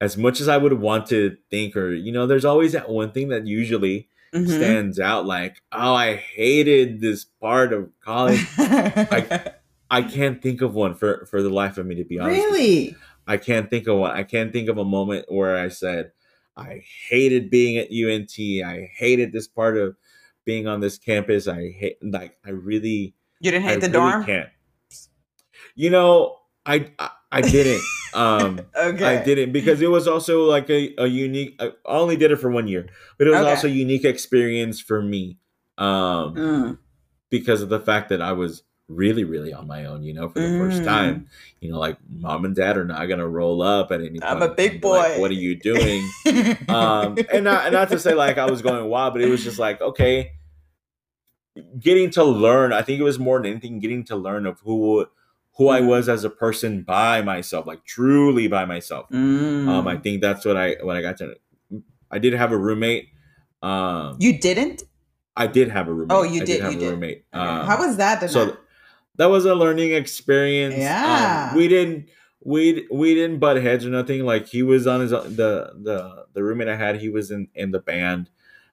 as much as I would want to think, or you know, there's always that one thing that usually mm-hmm. stands out, like, oh, I hated this part of college. I, [LAUGHS] I can't think of one for for the life of me to be honest. Really? I can't think of one. I can't think of a moment where I said I hated being at UNT. I hated this part of being on this campus. I hate like I really You didn't hate I the really dorm? Can't. You know, I I, I didn't. um [LAUGHS] okay. I didn't because it was also like a, a unique I only did it for one year, but it was okay. also a unique experience for me. Um mm. because of the fact that I was really, really on my own, you know, for the mm. first time. You know, like mom and dad are not gonna roll up at any I'm a big boy. Like, what are you doing? [LAUGHS] um, and not not to say like I was going wild, but it was just like, okay, getting to learn. I think it was more than anything, getting to learn of who who. I was as a person by myself, like truly by myself. Mm. Um, I think that's what I what I got to. I did have a roommate. Um, you didn't. I did have a roommate. Oh, you I did. did have you a did. roommate. Um, How was that? So that was a learning experience. Um, yeah. Um, we didn't we we didn't butt heads or nothing. Like he was on his own, the the the roommate I had. He was in in the band.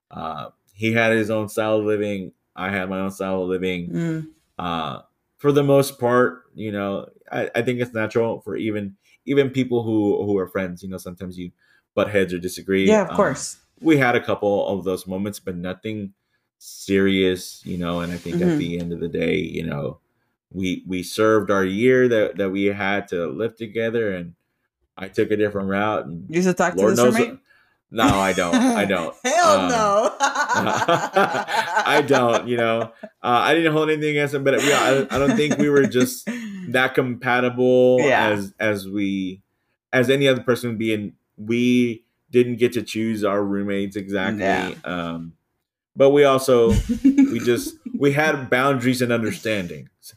Uh, he had his own style of living. I had my own style of living. Mm. Uh, for the most part, you know, I, I think it's natural for even even people who who are friends. You know, sometimes you butt heads or disagree. Yeah, of um, course. We had a couple of those moments, but nothing serious. You know, and I think mm-hmm. at the end of the day, you know, we we served our year that that we had to live together, and I took a different route. And you should talk Lord to this roommate. No, I don't. I [LAUGHS] don't. Hell um, no. [LAUGHS] I don't. You know, uh, I didn't hold anything against him, but we, I, I, don't think we were just that compatible [LAUGHS] yeah. as as we as any other person would be. And we didn't get to choose our roommates exactly. Yeah. Um, but we also we just we had boundaries and understandings.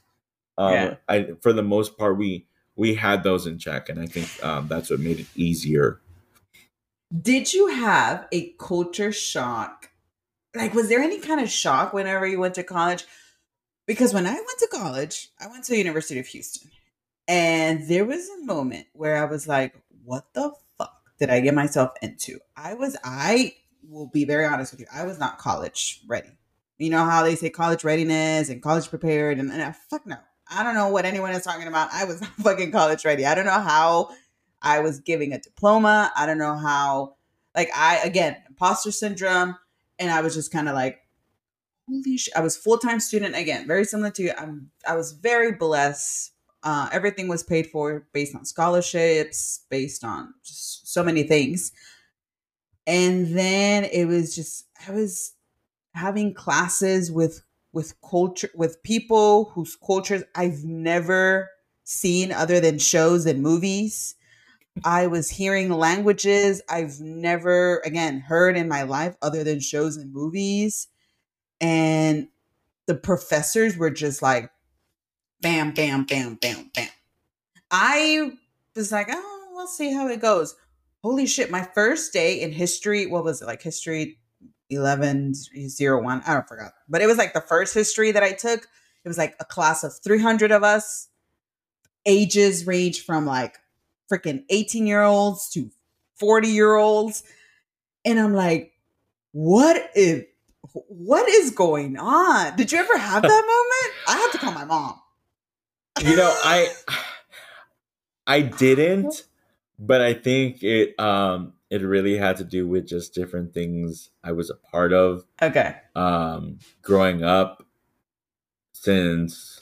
Um, yeah. I for the most part we we had those in check, and I think um, that's what made it easier. Did you have a culture shock? Like, was there any kind of shock whenever you went to college? Because when I went to college, I went to the University of Houston, and there was a moment where I was like, "What the fuck did I get myself into?" I was I will be very honest with you. I was not college ready. You know how they say college readiness and college prepared, and, and uh, fuck no. I don't know what anyone is talking about. I was [LAUGHS] not fucking college ready. I don't know how I was giving a diploma. I don't know how, like, I, again, imposter syndrome. And I was just kind of like, holy shit. I was full time student again, very similar to you. I'm, I was very blessed. Uh, everything was paid for based on scholarships, based on just so many things. And then it was just, I was having classes with with culture with people whose cultures I've never seen other than shows and movies. I was hearing languages I've never again heard in my life other than shows and movies. And the professors were just like bam bam bam bam bam. I was like, "Oh, we'll see how it goes." Holy shit, my first day in history, what was it? Like history 11 01 i don't forgot but it was like the first history that i took it was like a class of 300 of us ages range from like freaking 18 year olds to 40 year olds and i'm like what is what is going on did you ever have that [LAUGHS] moment i had to call my mom you know i [LAUGHS] i didn't but i think it um it really had to do with just different things I was a part of. Okay. Um, growing up since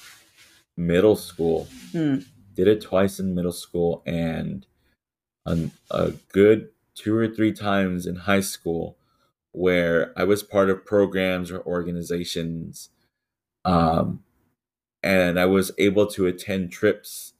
middle school, hmm. Did it twice in middle school and a, a good two or three times in high school where I was part of programs or organizations. Um, and I was able to attend trips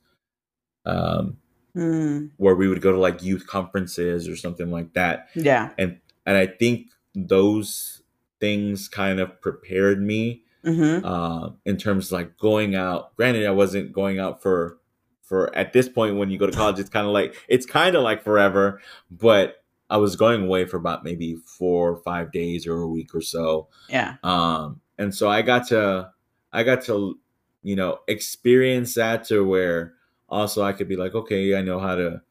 um, mm. where we would go to like youth conferences or something like that. Yeah. And and I think those things kind of prepared me Mhm. uh, in terms of like going out. Granted, I wasn't going out for for at this point when you go to college, it's kind of like it's kind of like forever, but I was going away for about maybe four or five days or a week or so. Yeah. Um, and so I got to I got to you know experience that to where also I could be like, okay, I know how to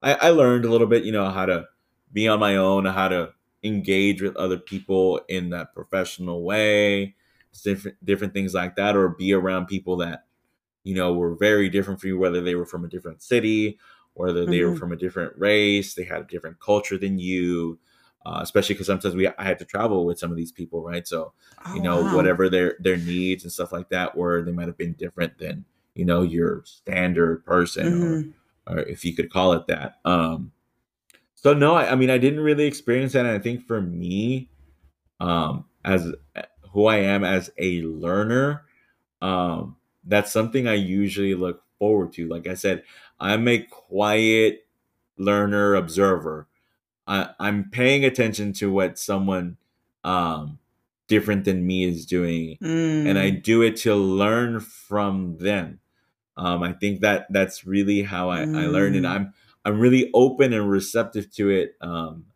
I, I learned a little bit, you know, how to be on my own, how to engage with other people in that professional way, different different things like that, or be around people that you know were very different for you, whether they were from a different city, whether they were Mhm. from a different race, they had a different culture than you. Uh, especially because sometimes we I had to travel with some of these people, right? So Oh, you know wow. whatever their their needs and stuff like that were, they might have been different than you know your standard person or Mhm. or if you could call it that. Um, so no, I, I mean, I didn't really experience that. And I think for me, um, as who I am as a learner, um, that's something I usually look forward to. Like I said, I'm a quiet learner, observer. I, I'm paying attention to what someone um, different than me is doing, and I Mm. do it to learn from them. Um, I think that that's really how I, I learned, and Mm. I'm I'm really open and receptive to it. Um,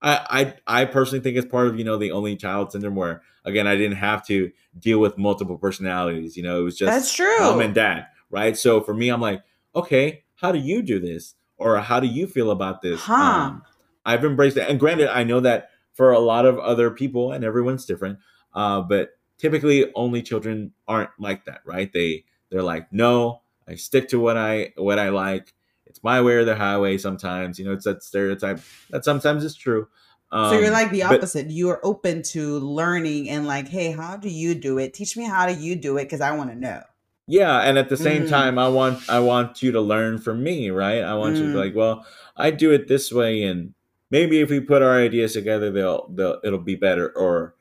I, I I personally think it's part of you know the only child syndrome where again I didn't have to deal with multiple personalities. You know, it was just That's true. mom and dad, right? So for me, I'm like, okay, how do you do this, or how do you feel about this? Huh. Um, I've embraced it, and granted, I know that for a lot of other people, and everyone's different, uh, but typically only children aren't like that, right? They they're like, no, I stick to what I what I like. It's my way or the highway. Sometimes, you know, it's that stereotype that sometimes is true. So you're Um, like the but opposite. You are open to learning and like, hey, how do you do it? Teach me how do you do it because I want to know. yeah, and at the same Mm. time, I want I want you to learn from me, right? I want you to be Mm. like, well, I do it this way, and maybe if we put our ideas together, they'll they'll it'll be better. Or,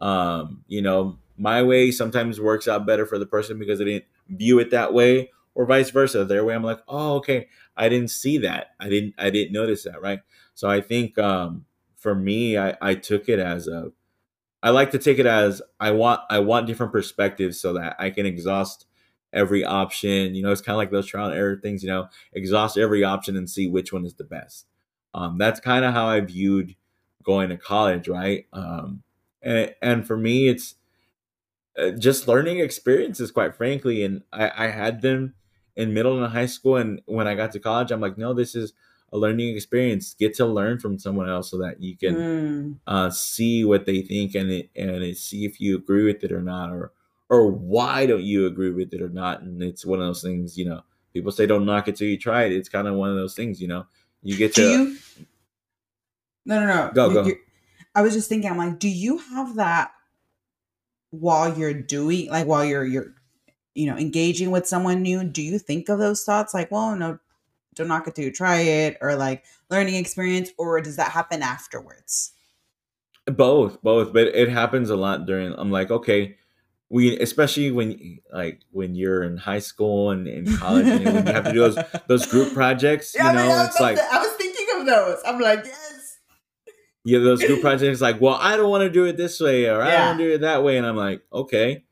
um, you know, my way sometimes works out better for the person because they didn't view it that way, or vice versa. Their way, I'm like, oh, okay, I didn't see that. I didn't I didn't notice that, right? So I think um, for me, I I took it as a I like to take it as I want I want different perspectives so that I can exhaust every option. You know, it's kind of like those trial and error things. You know, exhaust every option and see which one is the best. Um, that's kind of how I viewed going to college, right? Um, and and for me, it's uh, just learning experiences, quite frankly. And I, I had them in middle and high school, and when I got to college, I'm like, no, this is a learning experience. Get to learn from someone else so that you can Mm. uh, see what they think and it, and it, see if you agree with it or not, or or why don't you agree with it or not. And it's one of those things, you know. People say don't knock it till you try it. It's kind of one of those things, you know. You get Do to you? No, no, no. Go, go. you- I was just thinking. I'm like, do you have that while you're doing, like, while you're you're, you know, engaging with someone new? Do you think of those thoughts, like, well, no, don't knock it till you try it, or like learning experience, or does that happen afterwards? both, both, but it happens a lot during. I'm like, okay, we especially when like when you're in high school and in college, and when you have to do those [LAUGHS] those group projects, you Yeah, I mean, know, it's like I was thinking of those. I'm like, yes. yeah, those group [LAUGHS] projects like, well, I don't want to do it this way or I don't want to do it that way. And I'm like, okay,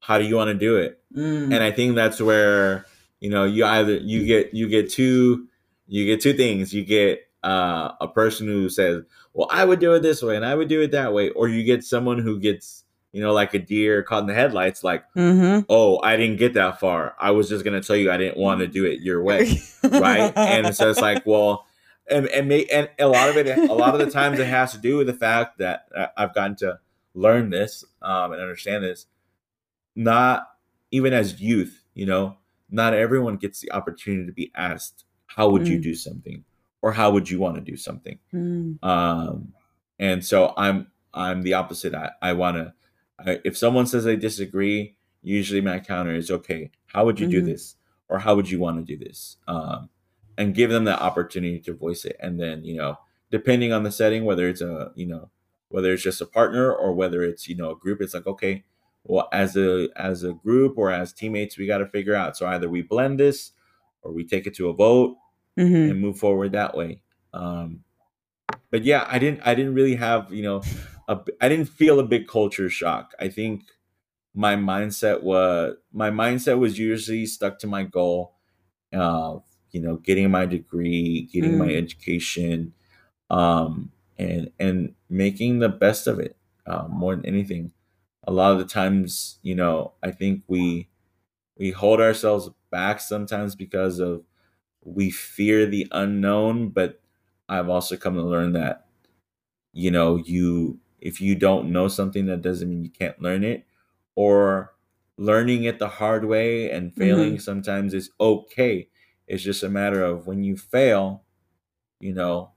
how do you want to do it? Mm. And I think that's where, you know, you either you get you get two you get two things. You get uh, a person who says, Well, I would do it this way and I would do it that way, or you get someone who gets, you know, like a deer caught in the headlights, like, Mm-hmm. oh, I didn't get that far. I was just gonna tell you I didn't want to do it your way. [LAUGHS] right? And so it's like, well, and and, may, and a lot of it, a lot of the times, it has to do with the fact that uh, I've gotten to learn this um, and understand this. Not even as youth, you know, not everyone gets the opportunity to be asked, "How would you Mm. do something?" or "How would you want to do something?" Mm. um and so i'm i'm the opposite i i want to if someone says they disagree usually my counter is okay how would you do Mhm. this or how would you want to do this um and give them the opportunity to voice it and then you know depending on the setting whether it's a you know whether it's just a partner or whether it's you know a group it's like okay well as a as a group or as teammates we got to figure out so either we blend this or we take it to a vote Mhm. and move forward that way. Um, but yeah, I didn't I didn't really have you know I didn't feel a big culture shock. I think my mindset was my mindset was usually stuck to my goal uh you know getting my degree getting my Mm. education um and and making the best of it uh, more than anything a lot of the times you know i think we we hold ourselves back sometimes because of we fear the unknown but i've also come to learn that you know you if you don't know something that doesn't mean you can't learn it or learning it the hard way and mm-hmm. failing sometimes is okay. It's just a matter of when you fail you know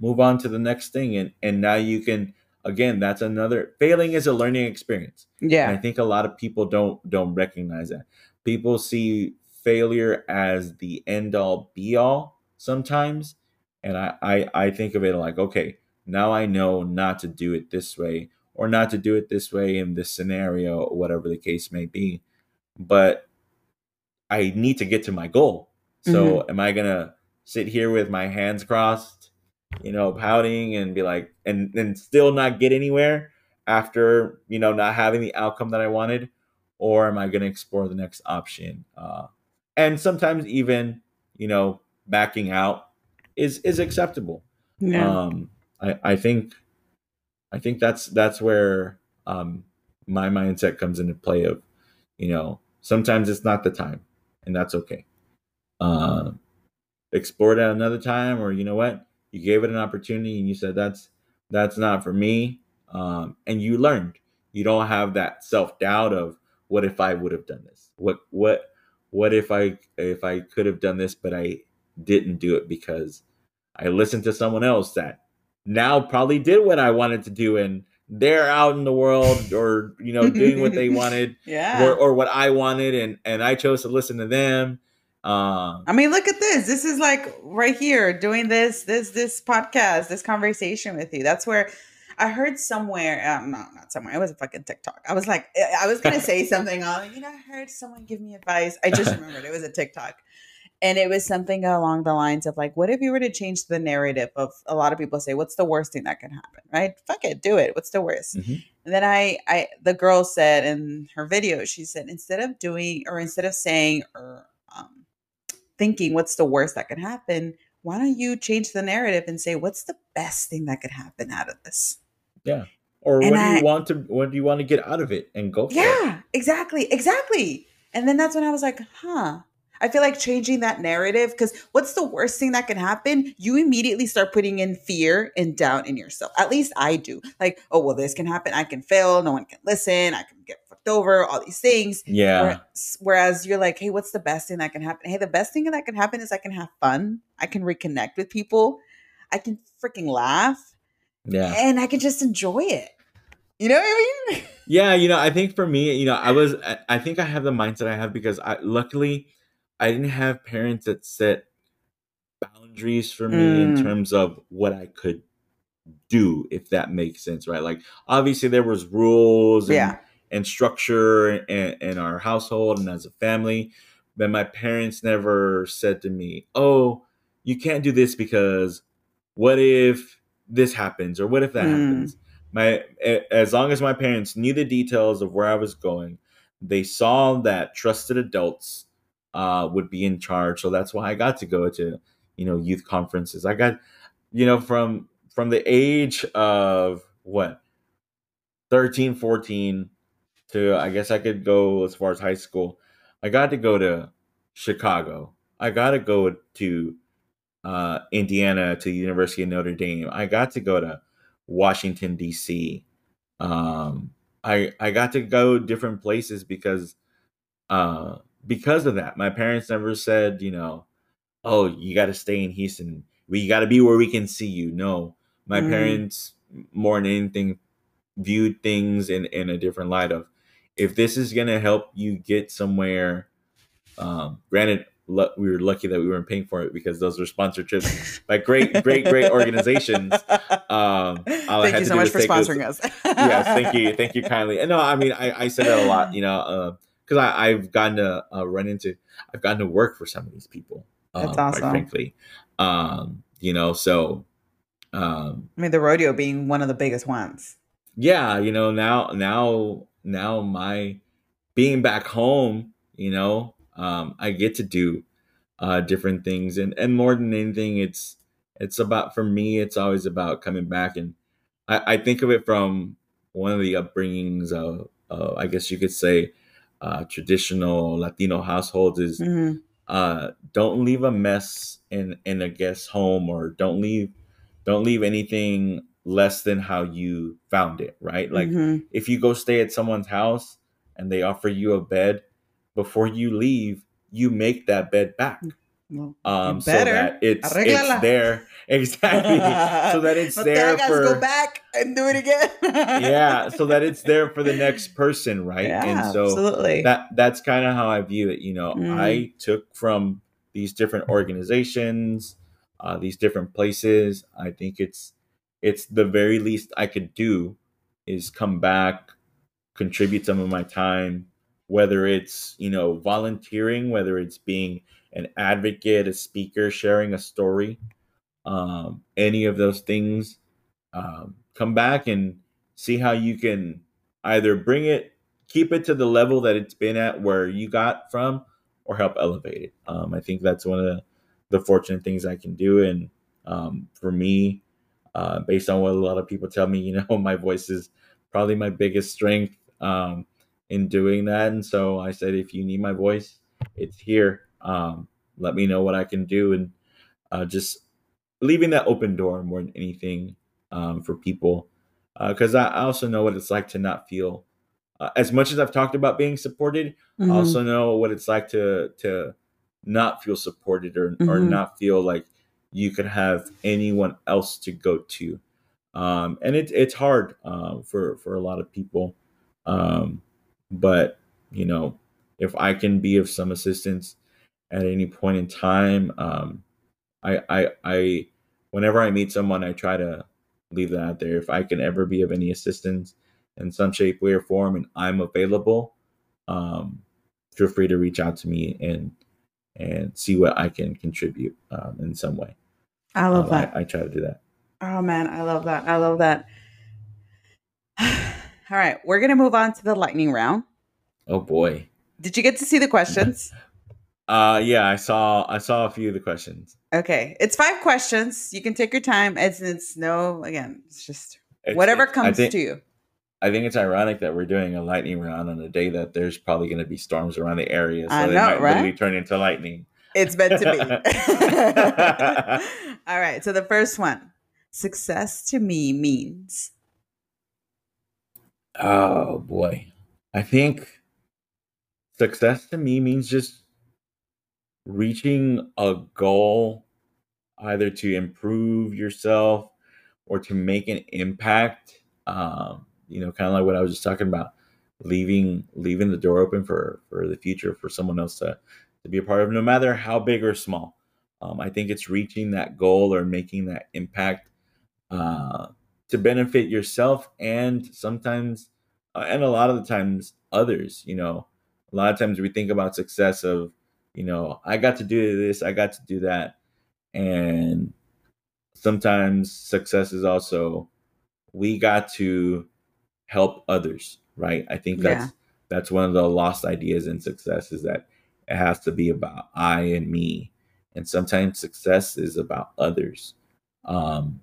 move on to the next thing and and now you can again that's another failing is a learning experience. And i think a lot of people don't don't recognize that. People see failure as the end all be all sometimes. And I, I i think of it like okay now i know not to do it this way or not to do it this way in this scenario or whatever the case may be. But i need to get to my goal. So mm-hmm. am i gonna sit here with my hands crossed you know pouting and be like and and still not get anywhere after you know not having the outcome that i wanted? Or am i going to explore the next option? Uh and sometimes even you know backing out is is acceptable. Yeah. um i i think i think that's that's where um my mindset comes into play of you know sometimes it's not the time and that's okay. Uh explore it at another time or you know what you gave it an opportunity and you said that's that's not for me um and you learned. You don't have that self-doubt of what if i would have done this? What what what if i if i could have done this but i didn't do it because i listened to someone else that now probably did what i wanted to do and they're out in the world or you know doing what they [LAUGHS] wanted yeah. or, or what i wanted and and i chose to listen to them um I mean, look at this. This is like right here doing this, this, this podcast, this conversation with you. That's where I heard somewhere. Um, no, not somewhere. It was a fucking TikTok. I was like, I was gonna say [LAUGHS] something on. You know, I heard someone give me advice. I just remembered it was a TikTok, and it was something along the lines of like, what if you were to change the narrative of a lot of people say, what's the worst thing that can happen? Right? Fuck it, do it. What's the worst? Mhm. And then I, I, the girl said in her video, she said instead of doing or instead of saying or um, thinking what's the worst that could happen, why don't you change the narrative and say what's the best thing that could happen out of this? Yeah. Or And what do you want to what do you want to get out of it and go for it Yeah, exactly, exactly. And then that's when I was like, huh. I feel like changing that narrative because what's the worst thing that can happen? You immediately start putting in fear and doubt in yourself. At least I do. Like, oh, well, this can happen. I can fail. No one can listen. I can get fucked over, all these things. yeah Whereas, you're like, hey, what's the best thing that can happen? Hey, the best thing that can happen is I can have fun. I can reconnect with people. I can freaking laugh yeah and I can just enjoy it. You know what I mean? [LAUGHS] yeah you know i think for me you know i was i think i have the mindset i have because i luckily i didn't have parents that set boundaries for me in Mm. terms of what i could do if that makes sense right like obviously there was rules and, Yeah. and structure in, in our household and as a family but my parents never said to me oh you can't do this because what if this happens or what if that Mm. happens my as long as my parents knew the details of where i was going they saw that trusted adults uh, would be in charge. So that's why i got to go to you know youth conferences. I got you know from from the age of what 13 14 to i guess i could go as far as high school i got to go to chicago. I got to go to uh, indiana to the university of notre dame. I got to go to washington d.c um, i i got to go different places because uh, because of that my parents never said you know oh you got to stay in houston we got to be where we can see you no my Mm. parents more than anything viewed things in in a different light of if this is going to help you get somewhere um granted we were lucky that we weren't paying for it because those were sponsored trips by great great great organizations um Thank had you so much for sponsoring us. yes thank you [LAUGHS] thank you kindly and no i mean i, I say that a lot you know because I i've gotten to uh, run into i've gotten to work for some of these people um, That's quite awesome. frankly um you know so um I mean, the rodeo being one of the biggest ones. yeah you know now now now my being back home, you know, um, I get to do uh, different things, and and more than anything, it's it's about for me. It's always about coming back, and I, I think of it from one of the upbringings of, uh, I guess you could say, uh, traditional Latino households is Mhm. uh, don't leave a mess in in a guest home, or don't leave don't leave anything less than how you found it. Right, like Mhm. if you go stay at someone's house and they offer you a bed before you leave you make that bed back Well, um so that it's it's there [LAUGHS] exactly so that it's [LAUGHS] no there for go back and do it again. [LAUGHS] yeah so that it's there for the next person right Yeah, and so absolutely. that that's kind of how i view it you know Mm. i took from these different organizations uh, these different places i think it's it's the very least i could do is come back contribute some of my time whether it's you know volunteering whether it's being an advocate a speaker sharing a story um, any of those things um, come back and see how you can either bring it keep it to the level that it's been at where you got from or help elevate it. Um, i think that's one of the, the fortunate things i can do. And um, for me uh, based on what a lot of people tell me [LAUGHS] you know my voice is probably my biggest strength um, in doing that. And so i said if you need my voice it's here um, let me know what i can do and uh, just leaving that open door more than anything um, for people because I, I also know what it's like to not feel uh, as much as i've talked about being supported Mhm. I also know what it's like to to not feel supported or, or Mhm. not feel like you could have anyone else to go to um, and it, it's hard um, for for a lot of people um, but you know if i can be of some assistance at any point in time um, I, I i whenever i meet someone i try to leave that out there if i can ever be of any assistance in some shape way or form and i'm available um, feel free to reach out to me and and see what i can contribute um, in some way I love Um, that. I, I try to do that Oh man, I love that. I love that. [SIGHS] All right, we're gonna move on to the lightning round. oh boy Did you get to see the questions? [LAUGHS] uh yeah i saw i saw a few of the questions Okay, it's five questions. You can take your time. It's it's no again. It's just It's- whatever it's- comes think- to you. I think it's ironic that we're doing a lightning round on a day that there's probably going to be storms around the area, so I they know, might literally right? turn into lightning. It's meant to be. [LAUGHS] [LAUGHS] All right. So the first one, success to me means. Oh boy. I think success to me means just reaching a goal either to improve yourself or to make an impact. Um, you know, kind of like what I was just talking about, leaving leaving the door open for for the future for someone else to to be a part of, no matter how big or small. Um, I think it's reaching that goal or making that impact uh, to benefit yourself and sometimes uh, and a lot of the times others you know a lot of times we think about success of you know i got to do this i got to do that. And sometimes success is also we got to help others right? I think that's Yeah. that's one of the lost ideas in success is that it has to be about i and me. And sometimes success is about others. Um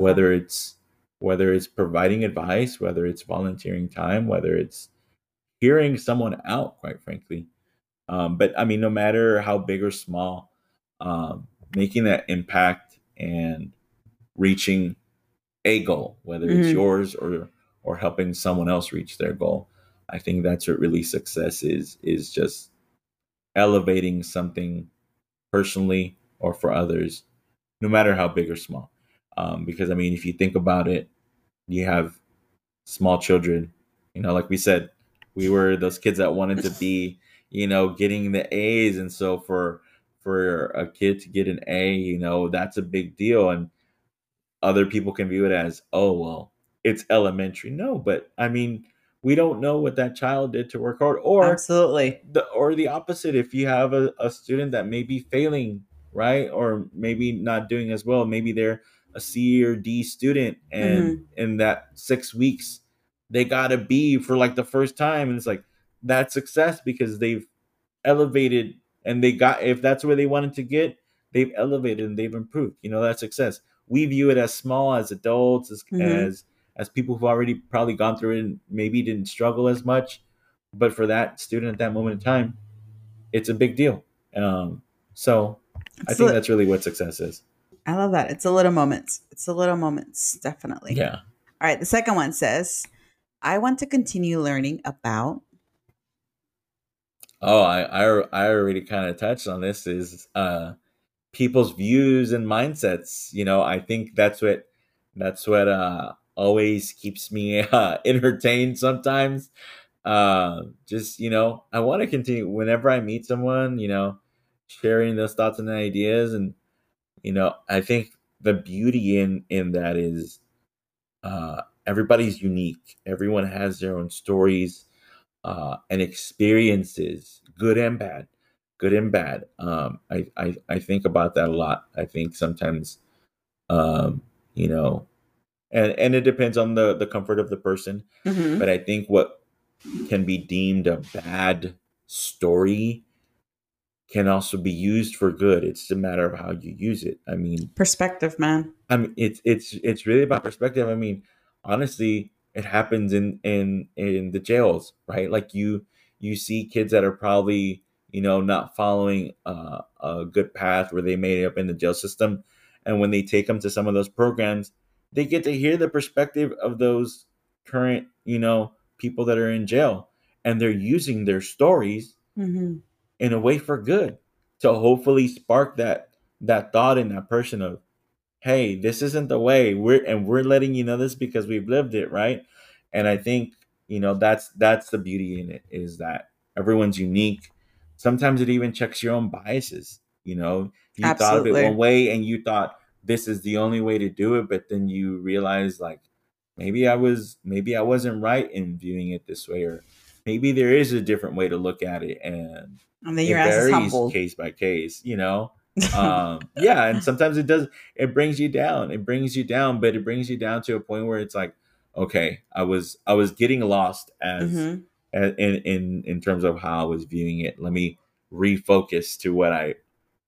whether it's whether it's providing advice whether it's volunteering time whether it's hearing someone out quite frankly um, but i mean no matter how big or small um, making that impact and reaching a goal whether it's Mhm. yours or or helping someone else reach their goal i think that's what really success is is just elevating something personally or for others no matter how big or small um, because i mean if you think about it you have small children you know like we said we were those kids that wanted to be [LAUGHS] you know getting the a's. And so for for a kid to get an a you know that's a big deal. And other people can view it as oh well it's elementary. No but i mean we don't know what that child did to work hard. Or Absolutely. the or the opposite. If you have a, a student that may be failing right? Or maybe not doing as well. Maybe they're a c or d student and mm-hmm. in that six weeks they got a b for like the first time. And it's like that's success because they've elevated and they got if that's where they wanted to get they've elevated and they've improved you know that success we view it as small as adults as Mhm. as, as people who've already probably gone through it and maybe didn't struggle as much but for that student at that moment in time it's a big deal um so i think that's really what success is I love that. It's a little moments. It's a little moments, definitely. yeah All right. The second one says, I want to continue learning about. Oh, I I, I already kind of touched on this is uh people's views and mindsets. You know, I think that's what that's what uh always keeps me [LAUGHS] uh, entertained sometimes. Uh just, you know, I want to continue whenever I meet someone, you know, sharing those thoughts and ideas and you know, I think the beauty in in that is uh everybody's unique. Everyone has their own stories uh, and experiences, good and bad, good and bad. Um, I, I I think about that a lot. I think sometimes, um, you know, and and it depends on the the comfort of the person. Mhm. But I think what can be deemed a bad story can also be used for good. It's a matter of how you use it. I mean, Perspective, man. I mean, it's it's it's really about perspective. I mean, honestly, it happens in in in the jails, right? Like you you see kids that are probably you know not following uh, a good path where they made it up in the jail system, and when they take them to some of those programs, they get to hear the perspective of those current you know people that are in jail, and they're using their stories hmm in a way for good to hopefully spark that that thought in that person of hey this isn't the way. We're and we're letting you know this because we've lived it right? And i think you know that's that's the beauty in it is that everyone's unique. Sometimes it even checks your own biases you know? You thought of it one way and you thought this is the only way to do it but then you realize like maybe i was maybe i wasn't right in viewing it this way or maybe there is a different way to look at it and And then it your ass is varies humbled. case by case you know um yeah and sometimes it does it brings you down it brings you down but it brings you down to a point where it's like okay i was i was getting lost as hmm a- in in in terms of how i was viewing it. Let me refocus to what i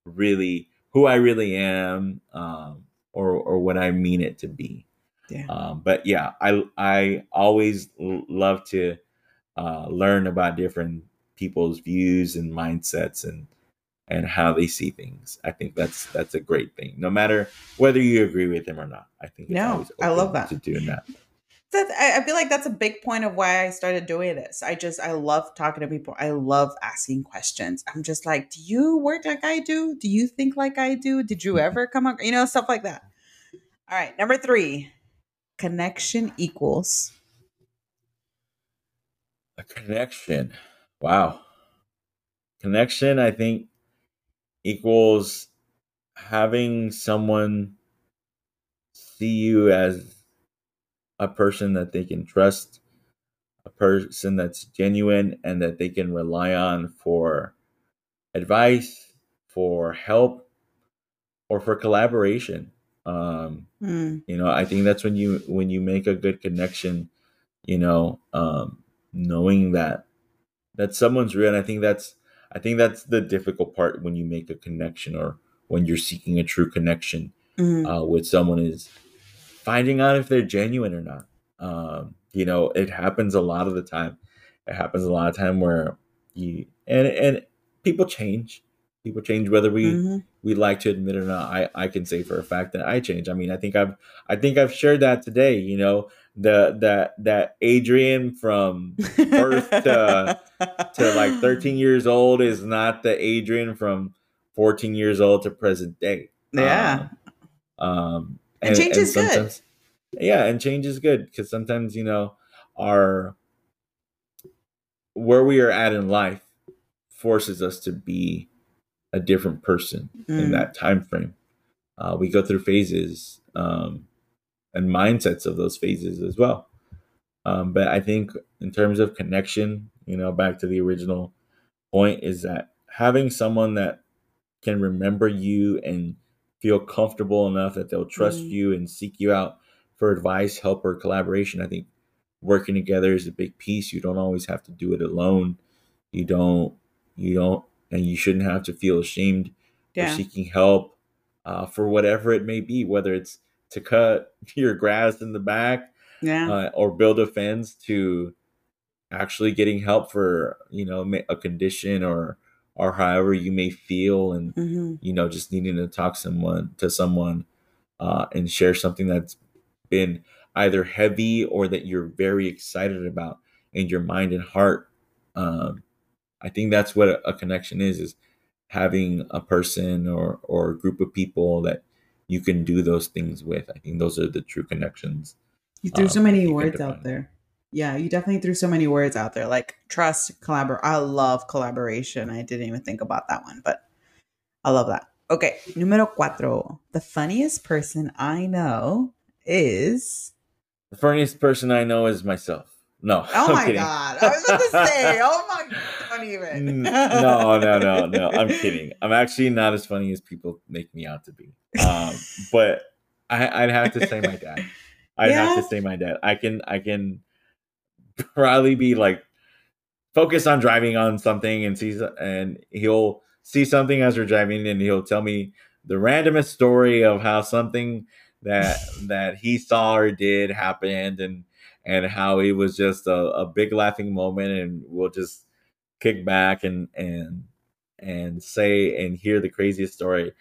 really who i really am um or or what i mean it to be. Yeah. um but yeah i i always l- love to uh learn about different people's views and mindsets and and how they see things i think that's that's a great thing no matter whether you agree with them or not i think it's No, always I love that. to doing that [LAUGHS] I feel like that's a big point of why I started doing this. I just I love talking to people. I love asking questions. I'm just like, do you work like I do? Do you think like I do? Did you ever [LAUGHS] come up? You know, stuff like that. All right, number three, connection equals. a connection wow connection i think equals having someone see you as a person that they can trust a person that's genuine and that they can rely on for advice for help or for collaboration um Hmm. you know i think that's when you when you make a good connection you know um knowing that that someone's real and i think that's i think that's the difficult part when you make a connection or when you're seeking a true connection Mhm. uh, with someone is finding out if they're genuine or not. Um you know it happens a lot of the time. It happens a lot of time where you and and people change. People change whether we Mhm. we like to admit it or not. I i can say for a fact that i change. I mean i think i've i think i've shared that today you know the that that adrian from [LAUGHS] birth to- to like 13 [SIGHS] years old is not the adrian from 14 years old to present day Yeah. um, um And change is good. yeah and change is good because sometimes you know our where we are at in life forces us to be a different person in Mm. that time frame uh, we go through phases um, and mindsets of those phases as well um, but i think in terms of connection you know back to the original point is that having someone that can remember you and feel comfortable enough that they'll trust Mm. you and seek you out for advice help or collaboration i think working together is a big piece you don't always have to do it alone you don't you don't and you shouldn't have to feel ashamed Yeah. for seeking help uh, for whatever it may be, whether it's to cut [LAUGHS] your grass in the back Yeah. uh, or build a fence to actually getting help for you know a condition or or however you may feel and hmm you know just needing to talk someone to someone uh, and share something that's been either heavy or that you're very excited about in your mind and heart. Um, i think that's what a, a connection is is having a person or or a group of people that you can do those things with. I think those are the true connections You threw so um, many words out there. Yeah, you definitely threw so many words out there, like trust, collaborate. I love collaboration. I didn't even think about that one, but I love that. Okay, número cuatro. The funniest person I know is. the funniest person i know is myself no Oh [LAUGHS] I'm my kidding. god! I was about to say. Oh [LAUGHS] my! Don't even. No, no, no, no. I'm kidding. I'm actually not as funny as people make me out to be. Um, [LAUGHS] but I, I'd have to say my dad. I'd have to say my dad. I can, I can probably be like focused on driving on something and sees, and he'll see something as we're driving, and he'll tell me the randomest story of how something that [LAUGHS] that he saw or did happened, and and how it was just a, a big laughing moment, and we'll just kick back and and and say and hear the craziest story.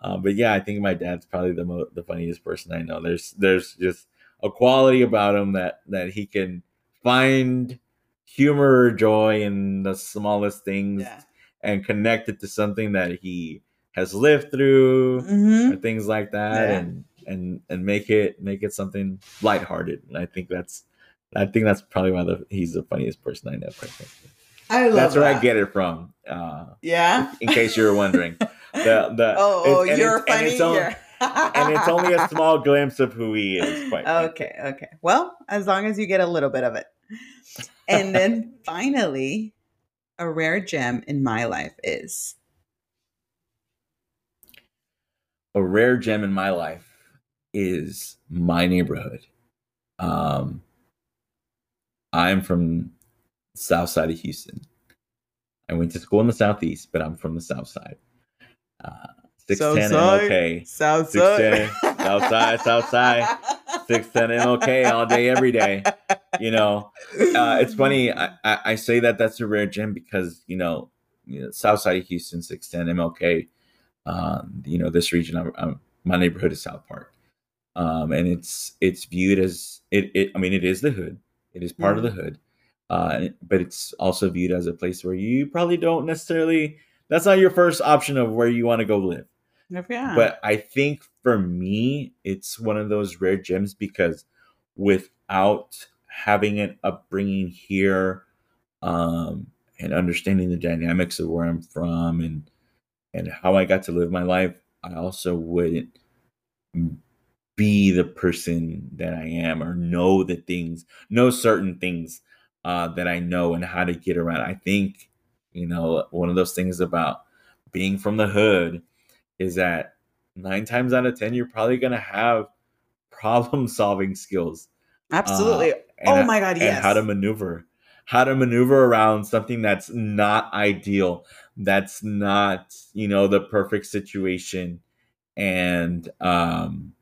Uh, but yeah, I think my dad's probably the mo- the funniest person I know. There's there's just a quality about him that that he can find humor or joy in the smallest things Yeah. and connect it to something that he has lived through hmm or things like that Yeah. and and and make it make it something lighthearted. And I think that's I think that's probably why the, he's the funniest person I know. I love That's where I get it from. Uh, Yeah. in case you were wondering, the the [LAUGHS] Oh, oh and you're it's- and funny. it's on- [LAUGHS] and it's only a small glimpse of who he is. Quite. Okay, okay. Well, as long as you get a little bit of it. And then finally, a rare gem in my life is a rare gem in my life is my neighborhood. Um, I'm from the south side of Houston. I went to school in the southeast, but I'm from the south side. Uh, 610 Southside. MLK. South 610, [LAUGHS] south side, south side. 610 MLK all day, every day. You know, uh, it's funny. I, I, I say that that's a rare gem because, you know, you know south side of Houston, 610 MLK, um, you know, this region, I'm, I'm, my neighborhood is South Park. Um, and it's it's viewed as it, it I mean it is the hood. It is part of the hood. Uh, but it's also viewed as a place where you probably don't necessarily that's not your first option of where you want to go live. yeah. But I think for me, it's one of those rare gems because without having an upbringing here um, and understanding the dynamics of where I'm from and and how I got to live my life, I also wouldn't be the person that I am or know the things, know certain things uh, that I know and how to get around. I think, you know, one of those things about being from the hood is that nine times out of 10, you're probably going to have problem [LAUGHS] solving skills. Absolutely. uh, oh my god, and yes. how to maneuver how to maneuver around something that's not ideal that's not you know the perfect situation and um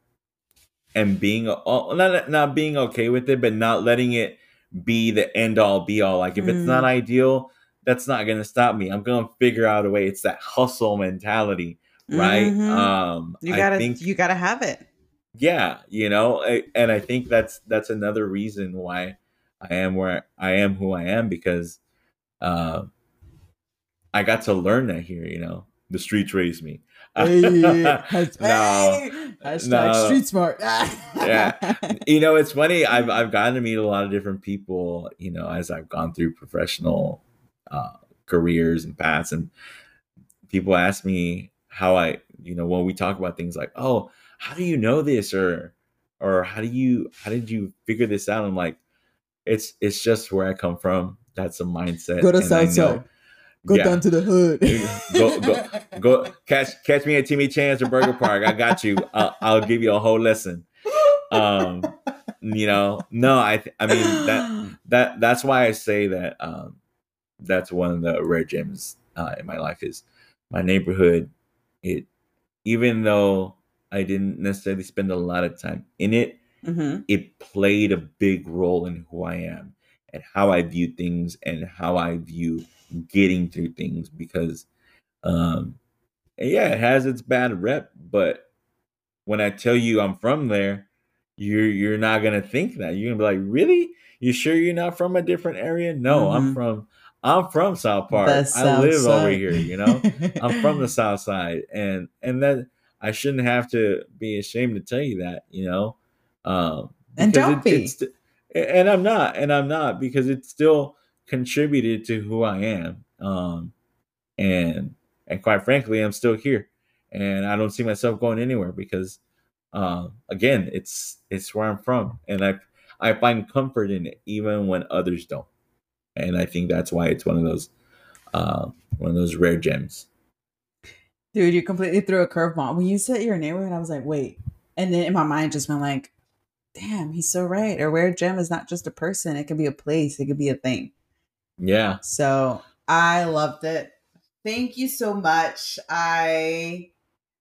and being oh, not not being okay with it but not letting it be the end all be all like if it's Mm. not ideal that's not going to stop me i'm going to figure out a way it's that hustle mentality right Mhm. um you gotta think you gotta have it. yeah you know I- and i think that's that's another reason why i am where i am who i am because uh i got to learn that here you know the streets raised me [LAUGHS] no Hashtag no. street smart. Yeah. [LAUGHS] you know it's funny i've i've gotten to meet a lot of different people you know as i've gone through professional uh careers and paths and people ask me how i you know when we talk about things like oh how do you know this or or how do you how did you figure this out i'm like it's it's just where i come from that's a mindset Go to South know- Go Yeah. down to the hood. Go- go- [LAUGHS] go catch catch me at Timmy Chan's or Burger Park. I got you. I'll, I'll give you a whole lesson. Um, you know, no, I th- I mean that that that's why I say that um, that's one of the rare gems uh, in my life is my neighborhood. It even though I didn't necessarily spend a lot of time in it, Mm-hmm. it played a big role in who I am and how I view things and how I view getting through things because um yeah, it has its bad rep, but when I tell you I'm from there, you're you're not gonna think that. You're gonna be like, really? You sure you're not from a different area? No, I'm Mhm. from I'm from South Park. I live over here, you know? I'm from the [LAUGHS] South Side, and and that I shouldn't have to be ashamed to tell you that, you know. Um, And don't be. It's, and I'm not, and I'm not because it still contributed to who I am. Um, and and quite frankly, I'm still here, and I don't see myself going anywhere because, um, again, it's it's where I'm from, and I I find comfort in it even when others don't, and I think that's why it's one of those uh, one of those rare gems. Dude, you completely threw a curveball. When you said your neighborhood, I was like, wait. And then in my mind just went like, damn, he's so right. A rare gem is not just a person, it could be a place, it could be a thing. Yeah, So I loved it. Thank you so much. I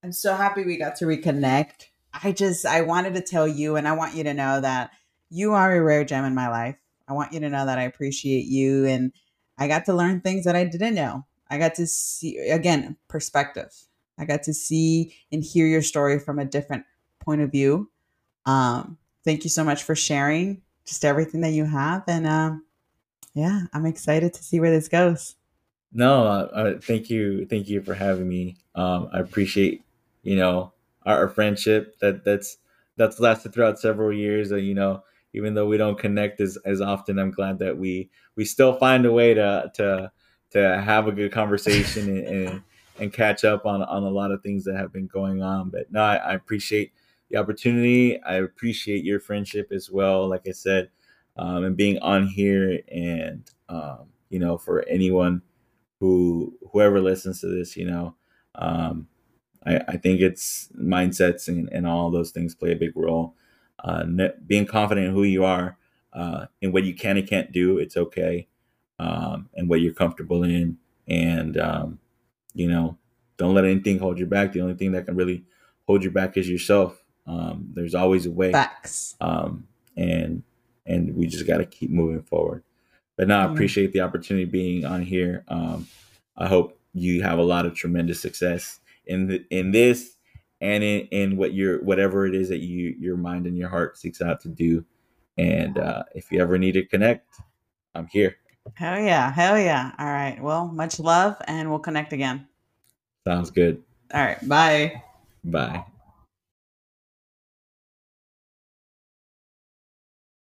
am so happy we got to reconnect. I just I wanted to tell you and I want you to know that you are a rare gem in my life. I want you to know that I appreciate you and I got to learn things that I didn't know. I got to see again perspective. I got to see and hear your story from a different point of view. Um, thank you so much for sharing just everything that you have and um yeah, I'm excited to see where this goes. no, uh, uh, thank you, thank you for having me. Um, I appreciate you know our, our friendship that that's that's lasted throughout several years. Uh, you know, even though we don't connect as as often, I'm glad that we we still find a way to to to have a good conversation and. and [LAUGHS] and catch up on on a lot of things that have been going on. But no, I, I appreciate the opportunity. I appreciate your friendship as well. Like I said, um, and being on here, and um, you know, for anyone who whoever listens to this, you know, um, I, I think it's mindsets and, and all those things play a big role. Uh, being confident in who you are, uh, and what you can and can't do, it's okay, um, and what you're comfortable in, and um, you know, don't let anything hold you back. The only thing that can really hold you back is yourself. Um, there's always a way, Facts. um, and and we just got to keep moving forward. But now I appreciate the opportunity being on here. Um, I hope you have a lot of tremendous success in the, in this and in, in what your whatever it is that you your mind and your heart seeks out to do. And uh, if you ever need to connect, I'm here. Hell yeah. Hell yeah. All right. Well, much love and we'll connect again. Sounds good. All right. Bye. Bye.